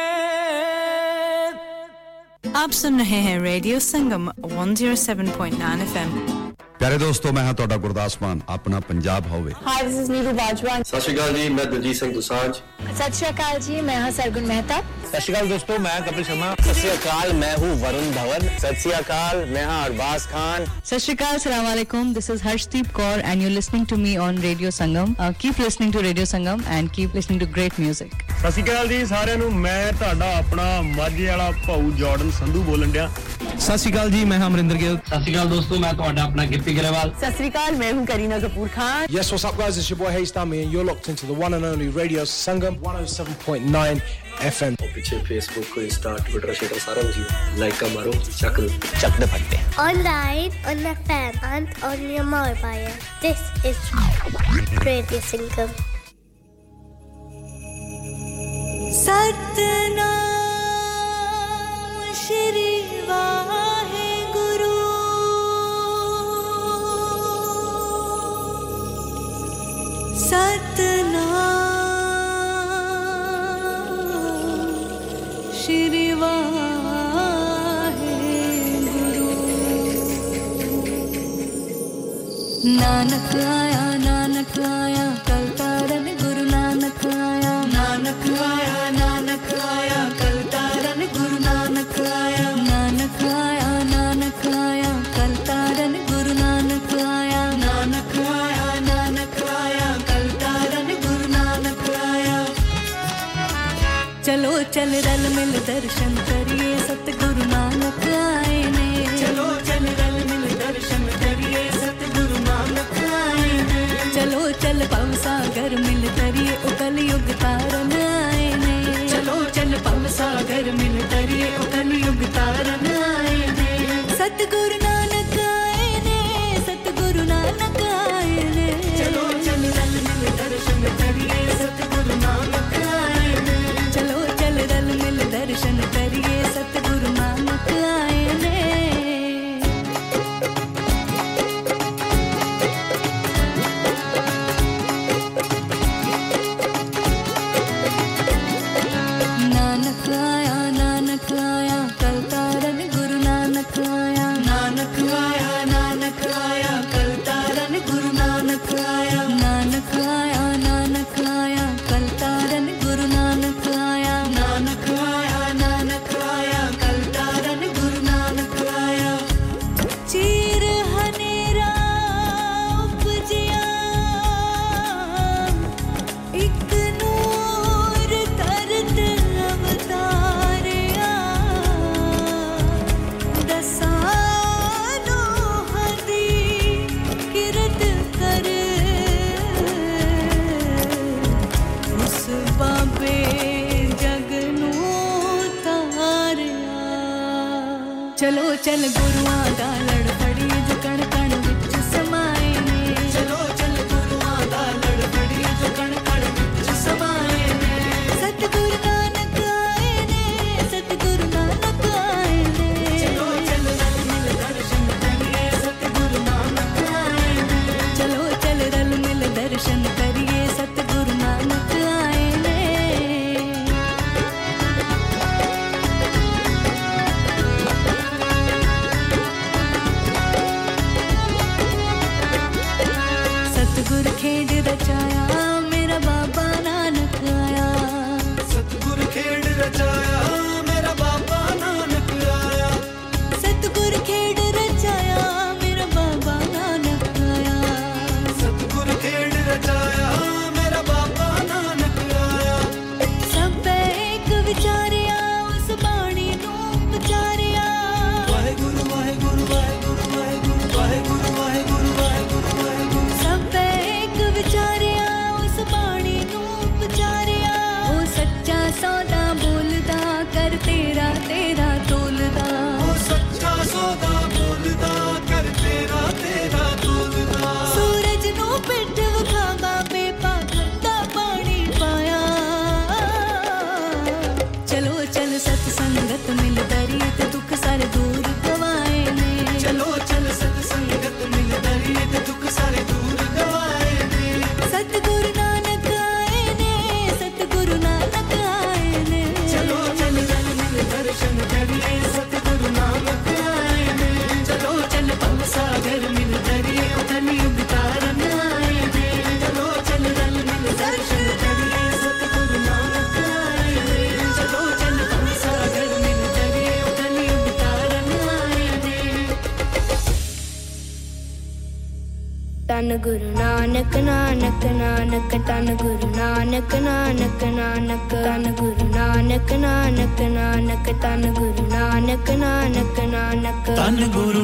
आप सुन रहे हैं रेडियो संगम 107.9 एफएम ਪਿਆਰੇ ਦੋਸਤੋ ਮੈਂ ਹਾਂ ਤੁਹਾਡਾ ਗੁਰਦਾਸ ਮਾਨ ਆਪਣਾ ਪੰਜਾਬ ਹੋਵੇ hi this is Neeru Bajwa ਸਤਿ ਸ਼੍ਰੀ ਅਕਾਲ ਜੀ ਮੈਂ ਦਲਜੀਤ ਸਿੰਘ ਦੁਸਾਂਝ सत श्री अकाल जी मैं हाँ सरगुन मेहता सत श्रीकाल दोस्तों मैं कपिल शर्मा सत श्रीकाल मैं हूँ वरुण धवन सत श्रीकाल मैं हाँ अरबाज खान सत श्रीकाल सलाम वालेकुम this is Harshdeep Kaur and you listening to me on radio Sangam keep listening to radio Sangam and keep listening to great music ਸਤਿ ਸ਼੍ਰੀ ਅਕਾਲ ਜੀ ਸਾਰਿਆਂ ਨੂੰ ਮੈਂ ਤੁਹਾਡਾ ਆਪਣਾ ਮਾਝੇ ਵਾਲਾ ਭਾਊ ਜਾਰਡਨ ਸੰਧੂ ਬੋਲਣ ਡਿਆ ਸਤਿ ਸ਼੍ਰੀ ਅਕਾਲ ਜੀ ਮੈਂ ਹਾਂ ਅਮਰਿੰਦਰ ਗਿੱਲ ਸਤਿ ਸ਼੍ਰੀ ਅਕਾਲ ਦੋਸਤੋ ਮੈਂ ਤੁਹਾਡਾ ਆਪਣਾ ਗਿੱਪੀ ਗਰੇਵਾਲ सत श्री अकाल मैं हूँ Kareena Kapoor Khan Yes, what's up, guys? It's your boy Hayes Dummy, and you're locked into the one and only Radio Sangam 107.9 FM. पीछे फेसबुक इंस्टा ट्विटर शेटर सारा कुछ लाइक का मारो चक चक दे फटते Online, on FM, and on your mobile. This is Radio Sangam. Satnam Shri Waheguru Satnam Nanak आया नानक आया। चलो चल रल मिल दर्शन करिए सतगुरु नानक आए ने। चलो चल रल मिल दर्शन करिए सतगुरु नानक आए ने। चलो चल भव सागर मिल तरिए उकल युग तारन आए ने। चलो चल भव सागर मिल तरिए उकल युग तारन आए ने। सतगुरु ਨਾਨਕ ਨਾਨਕ ਨਾਨਕ ਤਨ ਗੁਰੂ ਨਾਨਕ ਨਾਨਕ ਨਾਨਕ ਤਨ ਗੁਰੂ ਨਾਨਕ ਨਾਨਕ ਨਾਨਕ ਤਨ ਗੁਰੂ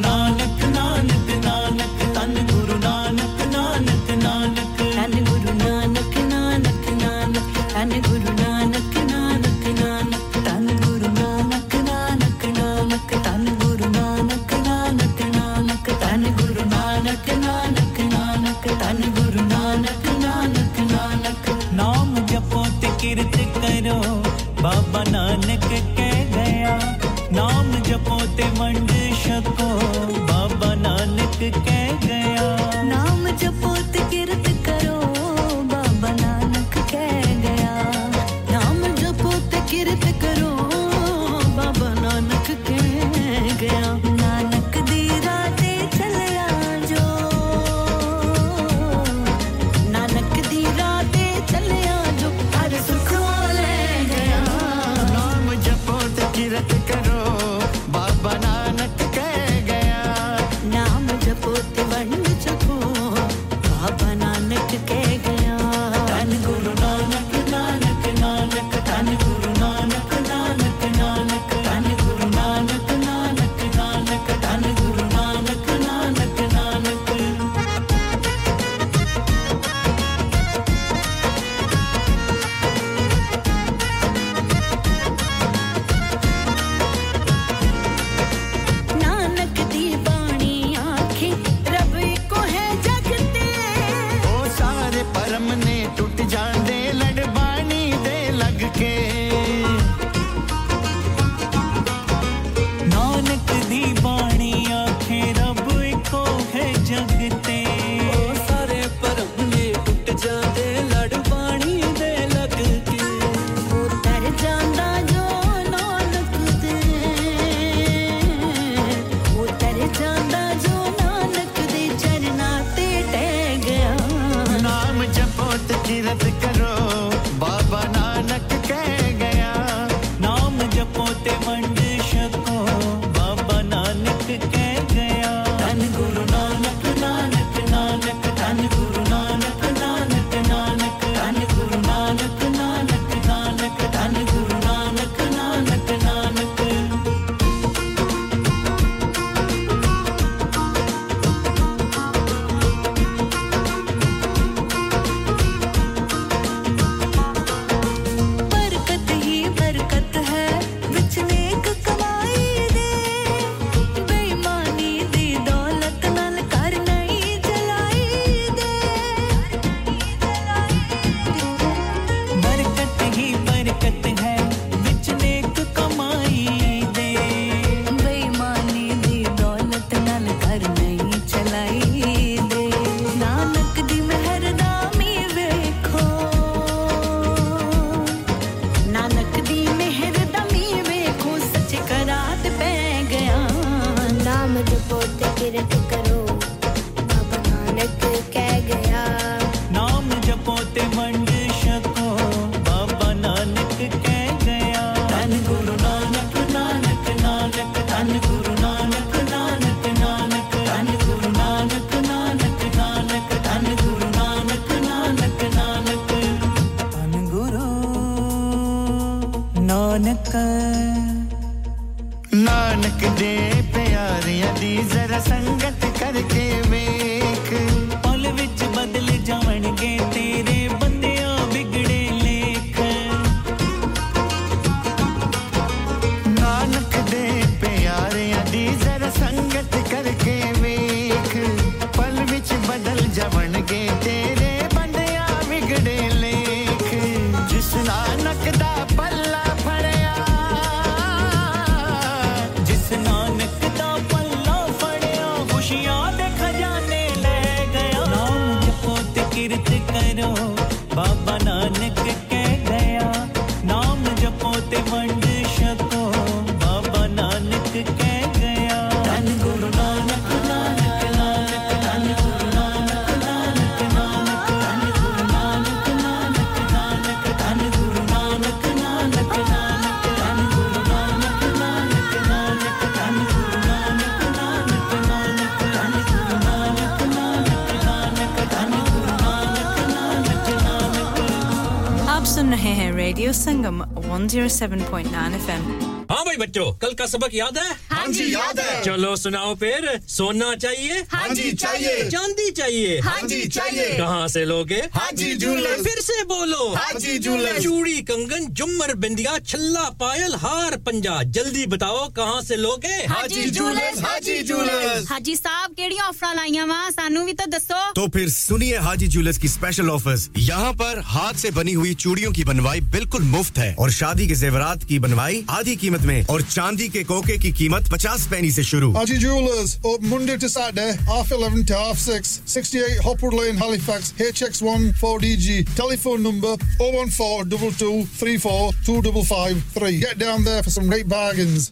107.9 एफएम हाँ भाई बच्चों कल का सबक याद है हाँ जी याद है चलो सुनाओ फिर सोना चाहिए हाँ जी चाहिए चांदी चाहिए हाँ जी चाहिए कहाँ से लोगे हाँ जी जूलर्स फिर से बोलो हाँ जी जूलर्स चूड़ी कंगन जुमर बिंदिया छल्ला पायल हार पंजा जल्दी बताओ कहाँ से लोगे हाँ जी जूलर्स हाँ जी जूलर्स हाजी साहब केड़ी ऑफ़र लाईया वा सानू भी तो दसो तो फिर सुनिए हाजी ज्वेलर्स की स्पेशल ऑफर्स यहाँ पर हाथ से बनी हुई चूड़ियों की बनवाई बिल्कुल मुफ़्त है। और शादी के जेवरात की बनवाई आधी कीमत में और चांदी के कोके की कीमत पचास पैनी से शुरू। Haji jewellers Monday to Saturday half eleven to half six Hopwood lane Halifax H X one four D G telephone number O one four double two three four two double five three get down there for some great bargains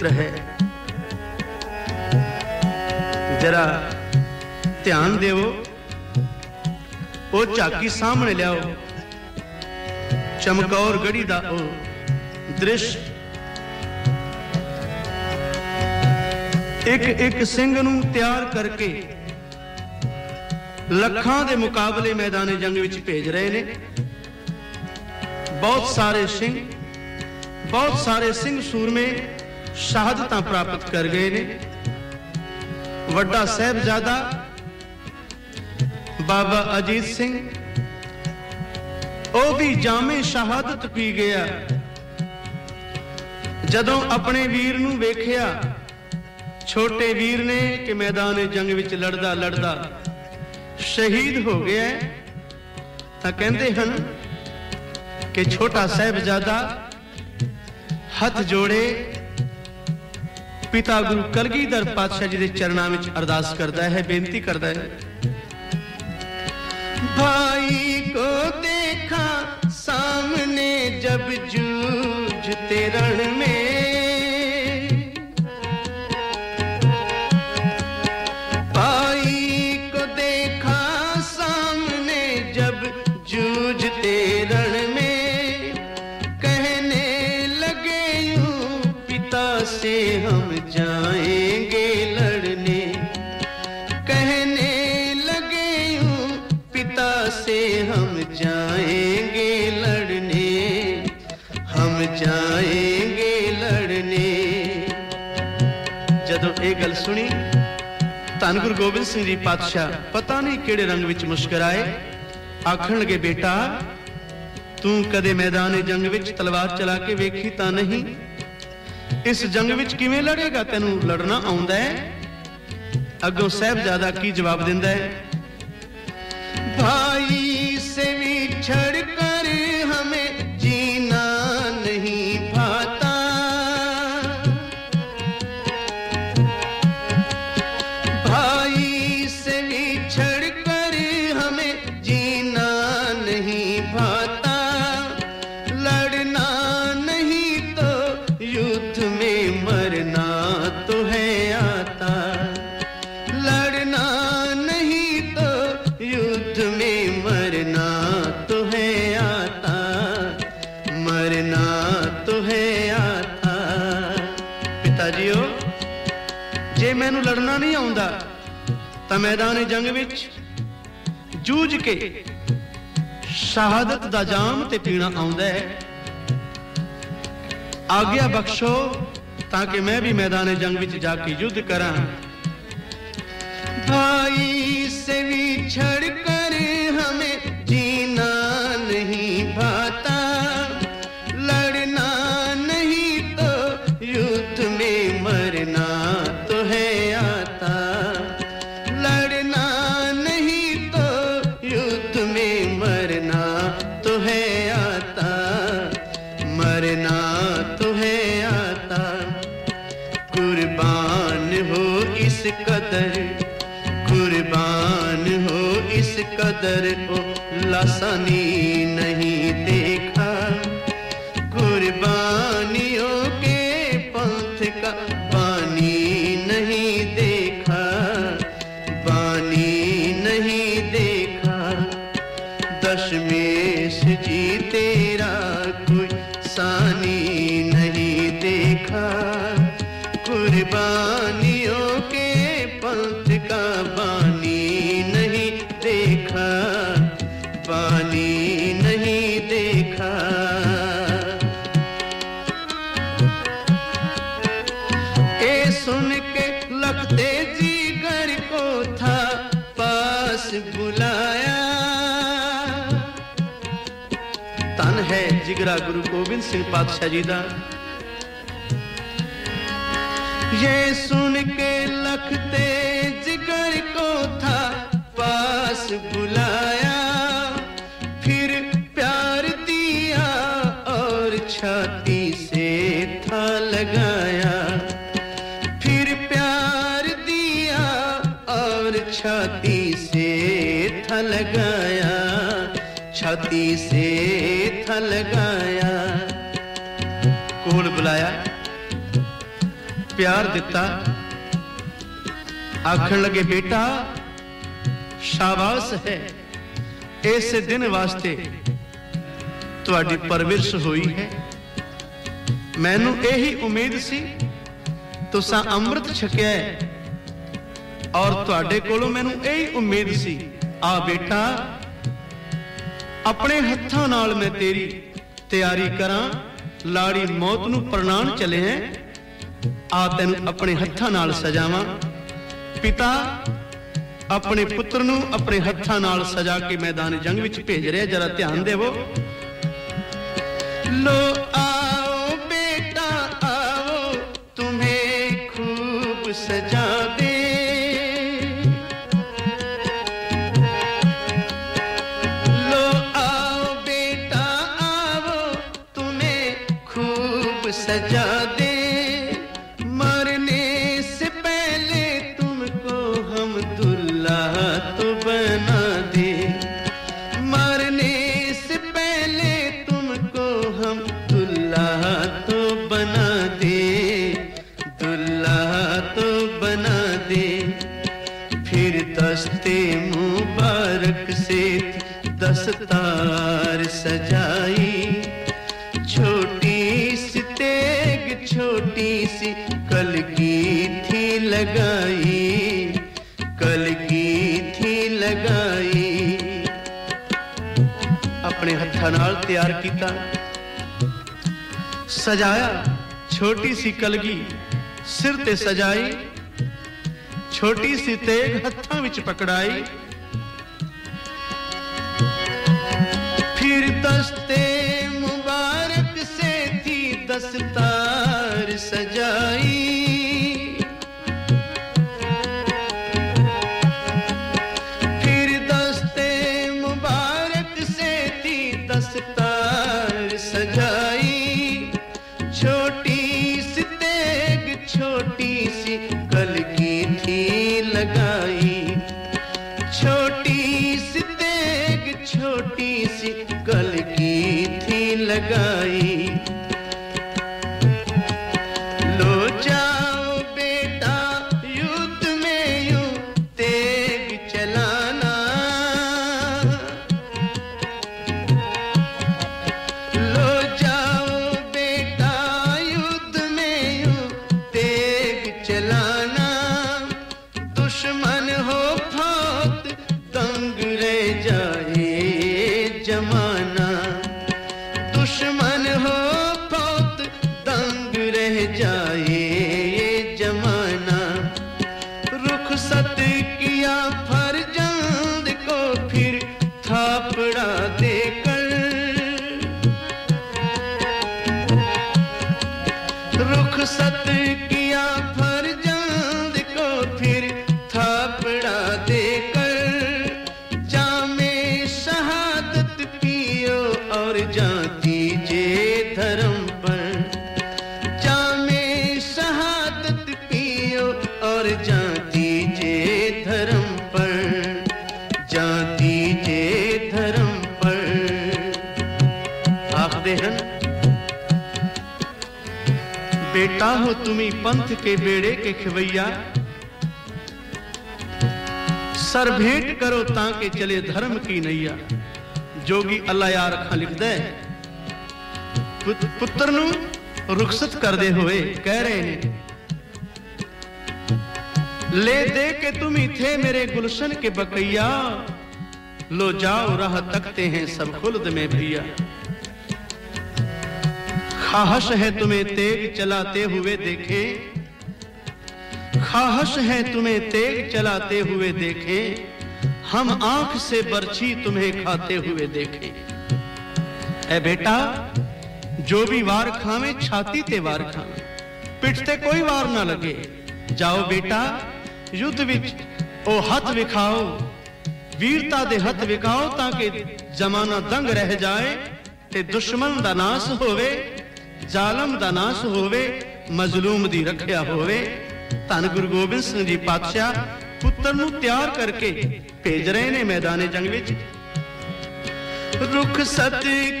ਬੜੀ ਵਿਚਿੱਤਰ ਹੈ ਜਰਾ ਧਿਆਨ ਦਿਓ ਉਹ ਝਾਕੀ ਸਾਹਮਣੇ ਲਿਆਓ ਚਮਕੌਰ ਗੜੀ ਦਾ ਉਹ ਦ੍ਰਿਸ਼ ਇੱਕ ਇੱਕ ਸਿੰਘ ਨੂੰ ਤਿਆਰ ਕਰਕੇ ਲੱਖਾਂ ਦੇ ਮੁਕਾਬਲੇ ਮੈਦਾਨੇ ਜੰਗ ਵਿੱਚ ਭੇਜ ਰਹੇ ਨੇ ਬਹੁਤ ਸਾਰੇ ਸਿੰਘ ਬਹੁਤ ਸਾਰੇ ਸਿੰਘ ਸੂਰਮੇ ਸ਼ਹਾਦਤਾਂ ਪ੍ਰਾਪਤ ਕਰ ਗਏ ਨੇ ਵੱਡਾ ਸਾਹਿਬਜ਼ਾਦਾ ਬਾਬਾ ਅਜੀਤ ਸਿੰਘ ਉਹ ਵੀ ਜਾਮੇ ਸ਼ਹਾਦਤ ਪੀ ਗਿਆ ਜਦੋਂ ਆਪਣੇ ਵੀਰ ਨੂੰ ਵੇਖਿਆ ਛੋਟੇ ਵੀਰ ਨੇ ਕਿ ਮੈਦਾਨ ਜੰਗ ਵਿੱਚ ਲੜਦਾ ਲੜਦਾ ਸ਼ਹੀਦ ਹੋ ਗਿਆ ਹੈ, ਤਾਂ ਕਹਿੰਦੇ ਹਨ ਕਿ ਛੋਟਾ ਸਾਹਿਬਜ਼ਾਦਾ ਹੱਥ ਜੋੜੇ ਪਿਤਾ ਗੁਰੂ ਕਲਗੀਧਰ ਪਾਤਸ਼ਾਹ ਜੀ ਦੇ ਚਰਨਾਂ ਵਿੱਚ ਅਰਦਾਸ ਕਰਦਾ ਹੈ ਬੇਨਤੀ ਕਰਦਾ ਹੈ ਭਾਈ ਕੋ ਦੇਖਾ ਸਾਹਮਣੇ ਜਬ ਜੂਝਤੇ ਰਣ ਮੇ ਧੰਨ ਗੁਰੂ ਗੋਬਿੰਦ ਸਿੰਘ ਜੀ ਪਾਤਸ਼ਾਹ, ਪਤਾ ਨਹੀਂ ਕਿਹੜੇ ਰੰਗ ਵਿੱਚ ਮੁਸਕਰਾਏ। ਆਖਣ ਲਗੇ, ਬੇਟਾ, ਤੂੰ ਕਦੇ ਮੈਦਾਨ ਜੰਗ ਵਿੱਚ ਤਲਵਾਰ ਚਲਾ ਕੇ ਵੇਖੀ ਤਾਂ ਨਹੀਂ। ਇਸ ਜੰਗ ਵਿੱਚ ਕਿਵੇਂ ਲੜੇਗਾ? ਤੈਨੂੰ ਲੜਨਾ ਆਉਂਦਾ ਹੈ। ਅੱਗੋਂ ਸਾਹਿਬਜ਼ਾਦਾ ਕੀ ਜਵਾਬ ਦਿੰਦਾ ਹੈ? भाई ਮੈਦਾਨ ਜੰਗ ਵਿੱਚ ਜੂਝ ਕੇ ਸ਼ਹਾਦਤ ਦਾ ਜਾਮ ਤੇ ਪੀਣਾ ਆਉਂਦਾ ਹੈ ਆਗਿਆ ਬਖਸ਼ੋ ਤਾਂ ਕਿ ਮੈਂ ਵੀ ਮੈਦਾਨ ਜੰਗ ਵਿੱਚ ਜਾ ਕੇ ਯੁੱਧ ਕਰਾਂ भाई से विछड़ कर को लसनी नहीं देखा। कुर्बानियों के पंथ का फिकरा गुरु गोबिंद सिंह पातशाह जी का ये सुन के लखते जिगर को था पास बुलाया, फिर प्यार दिया और छाती से था लगाया। फिर प्यार दिया और छाती से था लगाया, छाती से था लगाया। बुलाया ਪਿਆਰ ਦਿੱਤਾ ਆਖਣ ਲੱਗੇ ਬੇਟਾ ਸ਼ਾਬਾਸ਼ ਹੈ ਇਸ ਦਿਨ ਵਾਸਤੇ ਤੁਹਾਡੀ ਪਰਵਿਸ਼ ਹੋਈ ਹੈ ਮੈਨੂੰ ਇਹੀ ਉਮੀਦ ਸੀ ਤੁਸੀਂ ਅੰਮ੍ਰਿਤ ਛਕਿਆ ਹੈ ਔਰ ਤੁਹਾਡੇ ਕੋਲੋਂ ਮੈਨੂੰ ਇਹੀ ਉਮੀਦ ਸੀ ਆ ਬੇਟਾ ਆਪਣੇ ਹੱਥਾਂ ਨਾਲ ਮੈਂ ਤੇਰੀ ਤਿਆਰੀ ਕਰਾਂ ਲਾੜੀ ਮੌਤ ਨੂੰ ਪ੍ਰਣਾਨ ਚਲੇ ਐ ਆ ਤੈਨੂੰ ਆਪਣੇ ਹੱਥਾਂ ਨਾਲ ਸਜਾਵਾਂ। ਪਿਤਾ, ਆਪਣੇ ਪੁੱਤਰ ਨੂੰ ਆਪਣੇ ਹੱਥਾਂ ਨਾਲ ਸਜਾ ਕੇ ਮੈਦਾਨ ਜੰਗ ਵਿੱਚ ਭੇਜ ਰਿਹਾ, ਜਰਾ ਧਿਆਨ ਦੇਵੋ। ਲੋ ਆ घंटा सजाया छोटी सी कलगी सिर ते सजाई छोटी सी तेग हथा विच पकड़ाई। करो ताके चले धर्म की नैया जोगी अल्लाह यार खां लिखदा है ਪੁ- ਪੁੱਤਰ ਨੂੰ ਰੁਖਸਤ ਕਰਦੇ ਹੋਏ ਕਹਿ ਰਹੇ ਨੇ ले दे के तुम ही थे मेरे गुलशन के बकैया लो जाओ राह तकते हैं सब खुल्द में भैया खाहश है तुम्हें तेग चलाते हुए देखे खाहश है तुम्हें तेग चलाते हुए देखे हम आंख से बर्छी तुम्हें खाते हुए देखे ए बेटा जो भी वार खावे छाती ते वार खावे पिठ ते कोई वार ना लगे ਜਾਓ ਬੇਟਾ ਯੁੱਧ ਵਿੱਚ ਉਹ ਹੱਥ ਵਿਖਾਓ ਵੀਰਤਾ ਦੇ ਹੱਥ ਵਿਖਾਓ ਤਾਂ ਕਿ ਜ਼ਮਾਨਾ ਦੰਗ ਰਹਿ ਜਾਏ ਤੇ ਦੁਸ਼ਮਣ ਦਾ ਨਾਸ ਹੋਵੇ ਜ਼ਾਲਮ ਦਾ ਨਾਸ ਹੋਵੇ ਮਜ਼ਲੂਮ ਦੀ ਰੱਖਿਆ ਹੋਵੇ ਧੰਨ ਗੁਰੂ ਗੋਬਿੰਦ ਸਿੰਘ ਜੀ ਪਾਤਸ਼ਾਹ ਪੁੱਤਰ ਨੂੰ ਤਿਆਰ ਕਰਕੇ ਭੇਜ ਰਹੇ ਨੇ ਮੈਦਾਨੇ ਜੰਗ ਵਿੱਚ रुख सत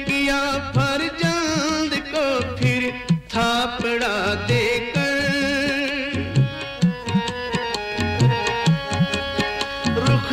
किया फरजंद को फिर थापड़ा देकर रुख